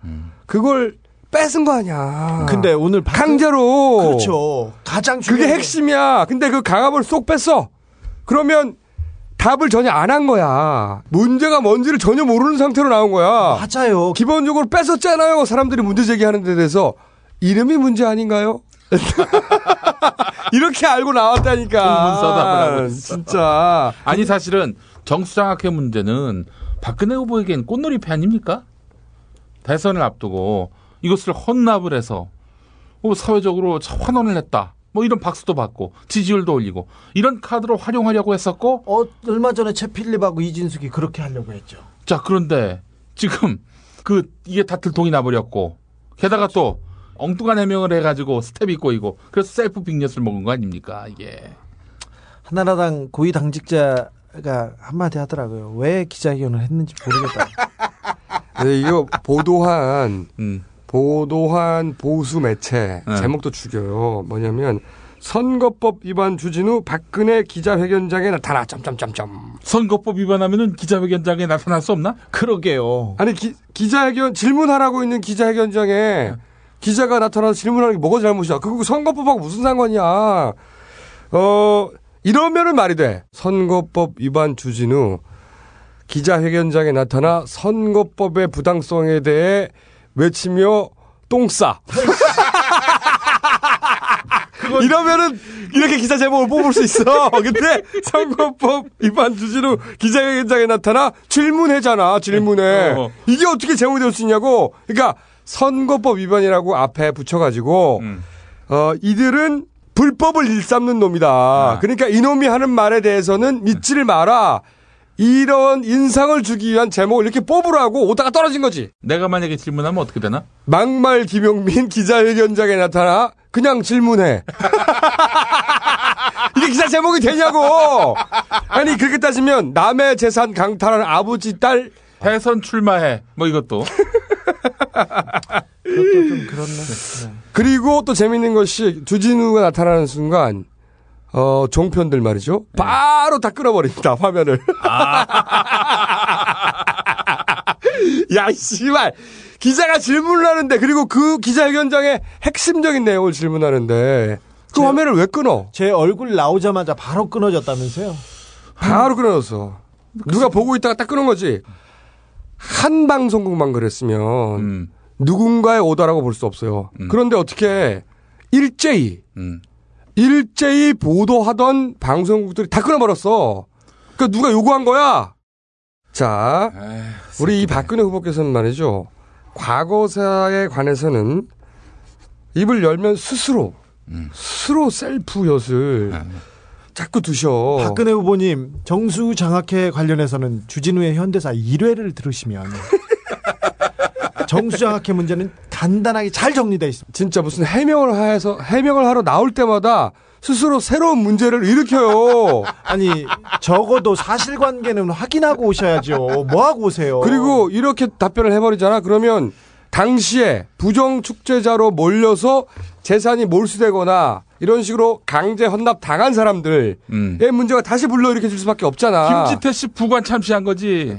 그걸 뺏은 거 아니야. 근데 오늘 박- 강제로 그렇죠. 가장 그게 중요한 게- 핵심이야. 근데 그 강압을 쏙 뺐어. 그러면 답을 전혀 안 한 거야. 문제가 뭔지를 전혀 모르는 상태로 나온 거야. 맞아요. 기본적으로 뺏었잖아요. 사람들이 문제 제기하는 데 대해서 이름이 문제 아닌가요? 이렇게 알고 나왔다니까. 진짜. 아니 사실은 정수장학회 문제는 박근혜 후보에겐 꽃놀이패 아닙니까? 대선을 앞두고 이것을 헌납을 해서 뭐 사회적으로 환원을 했다. 뭐 이런 박수도 받고 지지율도 올리고 이런 카드로 활용하려고 했었고 어, 얼마 전에 최필립하고 이진숙이 그렇게 하려고 했죠. 자 그런데 지금 그 이게 다 들통이 나버렸고 게다가 또 엉뚱한 해명을 해가지고 스텝이 꼬이고 그래서 셀프 빅엿을 먹은 거 아닙니까 이게 한나라당 고위 당직자가 한마디 하더라고요. 왜 기자회견을 했는지 모르겠다. 네, 이거 보도한 음. 보도한 보수 매체 네. 제목도 죽여요. 뭐냐면 선거법 위반 주진우 박근혜 기자회견장에 나타나 점점점점. 선거법 위반하면은 기자회견장에 나타날 수 없나? 그러게요. 아니 기, 기자회견 질문하라고 있는 기자회견장에 기자가 나타나서 질문하는 게 뭐가 잘못이야? 그거 선거법하고 무슨 상관이야? 어 이러면은 말이 돼. 선거법 위반 주진우 기자회견장에 나타나 선거법의 부당성에 대해 외치며 똥싸. 이러면은 이렇게 기사 제목을 뽑을 수 있어. 근데 선거법 위반 주진우 기자회견장에 나타나 질문해잖아. 질문해. 어. 이게 어떻게 제목이 될 수 있냐고. 그러니까 선거법 위반이라고 앞에 붙여가지고 어 이들은 불법을 일삼는 놈이다. 그러니까 이놈이 하는 말에 대해서는 믿지를 마라. 이런 인상을 주기 위한 제목을 이렇게 뽑으라고 오다가 떨어진 거지. 내가 만약에 질문하면 어떻게 되나? 막말 김용민 기자회견장에 나타나 그냥 질문해. 이게 기사 제목이 되냐고. 아니 그렇게 따지면 남의 재산 강탈한 아버지 딸 대선 출마해. 뭐 이것도. 그것도 좀 그렇네. 네. 그리고 또 재밌는 것이 주진우가 나타나는 순간 어 종편들 말이죠. 바로 다 끊어버립니다 화면을. 야, 씨발. 기자가 질문을 하는데, 그리고 그 기자회견장에 핵심적인 내용을 질문하는데, 그 화면을 왜 끊어? 제 얼굴 나오자마자 바로 끊어졌다면서요? 바로 끊어졌어. 누가 보고 있다가 딱 끊은 거지. 한 방송국만 그랬으면 음. 누군가의 오다라고 볼 수 없어요. 그런데 어떻게 일제히 음. 일제히 보도하던 방송국들이 다 끊어버렸어. 그러니까 누가 요구한 거야? 자, 우리 이 박근혜 후보께서는 말이죠. 과거사에 관해서는 입을 열면 스스로 스스로 셀프 엿을 자꾸 두셔. 박근혜 후보님 정수 장학회 관련해서는 주진우의 현대사 1회를 들으시면 정수 장학회 문제는 간단하게 잘 정리되어 있습니다. 진짜 무슨 해명을 해서 해명을 하러 나올 때마다 스스로 새로운 문제를 일으켜요. 아니 적어도 사실관계는 확인하고 오셔야죠. 뭐 하고 오세요? 그리고 이렇게 답변을 해버리잖아. 그러면 당시에 부정 축제자로 몰려서 재산이 몰수되거나 이런 식으로 강제 헌납 당한 사람들의 문제가 다시 불러일으켜질 수밖에 없잖아. 김지태 씨 부관 참시한 거지.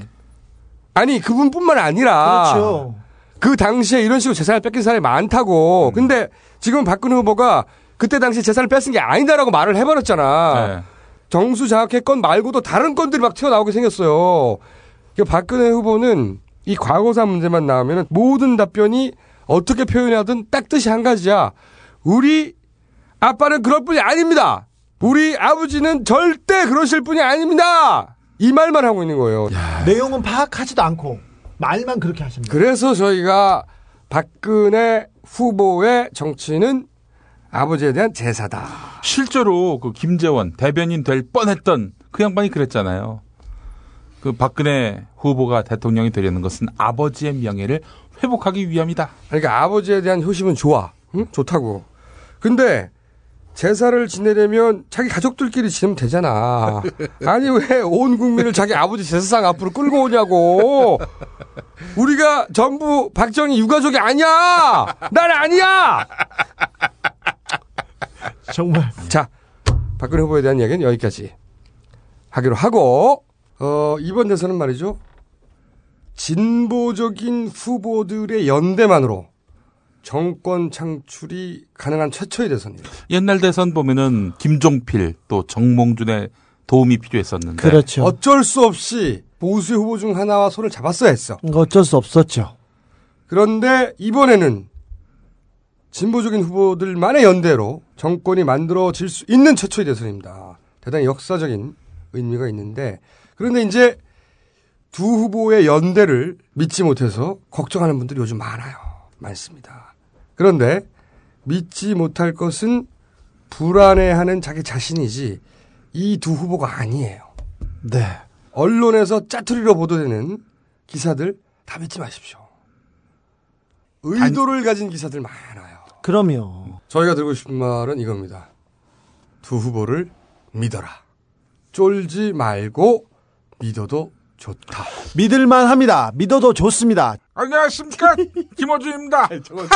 아니 그분뿐만 아니라 그렇죠. 그 당시에 이런 식으로 재산을 뺏긴 사람이 음. 많다고. 근데 지금 박근혜 후보가 그때 당시 재산을 뺏은 게 아니다라고 말을 해버렸잖아. 네. 정수 장학회 건 말고도 다른 건들이 막 튀어나오게 생겼어요. 그러니까 박근혜 후보는 이 과거사 문제만 나오면 모든 답변이 어떻게 표현하든 딱 뜻이 한 가지야. 우리 아빠는 그럴 분이 아닙니다. 우리 아버지는 절대 그러실 분이 아닙니다. 이 말만 하고 있는 거예요. 내용은 파악하지도 않고 말만 그렇게 하십니다. 그래서 저희가 박근혜 후보의 정치는 아버지에 대한 제사다. 실제로 그 김재원 대변인 될 뻔했던 그 양반이 그랬잖아요. 그 박근혜 후보가 대통령이 되려는 것은 아버지의 명예를 회복하기 위함이다. 그러니까 아버지에 대한 효심은 좋아. 응? 좋다고. 근데 제사를 지내려면 자기 가족들끼리 지내면 되잖아. 아니 왜 온 국민을 자기 아버지 제사상 앞으로 끌고 오냐고. 우리가 전부 박정희 유가족이 아니야. 난 아니야. 정말. 자, 박근혜 후보에 대한 이야기는 여기까지 하기로 하고 어, 이번 대선은 말이죠. 진보적인 후보들의 연대만으로 정권 창출이 가능한 최초의 대선이에요. 옛날 대선 보면은 김종필 또 정몽준의 도움이 필요했었는데 그렇죠. 어쩔 수 없이 보수 후보 중 하나와 손을 잡았어야 했어. 어쩔 수 없었죠. 그런데 이번에는 진보적인 후보들만의 연대로 정권이 만들어질 수 있는 최초의 대선입니다. 대단히 역사적인 의미가 있는데 그런데 이제 두 후보의 연대를 믿지 못해서 걱정하는 분들이 요즘 많아요. 많습니다. 그런데 믿지 못할 것은 불안해하는 자기 자신이지 이 두 후보가 아니에요. 네. 언론에서 짜투리로 보도되는 기사들 다 믿지 마십시오. 의도를 가진 기사들 많아요. 그럼요. 저희가 들고 싶은 말은 이겁니다. 두 후보를 믿어라. 쫄지 말고 믿어도 좋다. 믿을만 합니다. 믿어도 좋습니다. 안녕하십니까 김호준입니다. 저거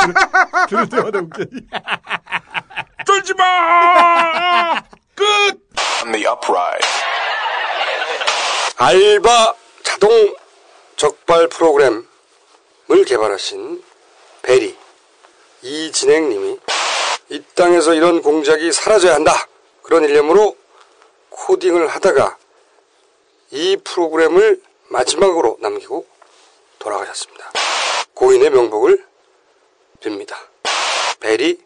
들을 때마다 웃겨. 쫄지 마. 끝. On the upright. 알바 자동 적발 프로그램을 개발하신 베리 이진행님이 이 땅에서 이런 공작이 사라져야 한다. 그런 일념으로 코딩을 하다가 이 프로그램을 마지막으로 남기고 돌아가셨습니다. 고인의 명복을 빕니다. very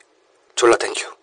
졸라 thank you.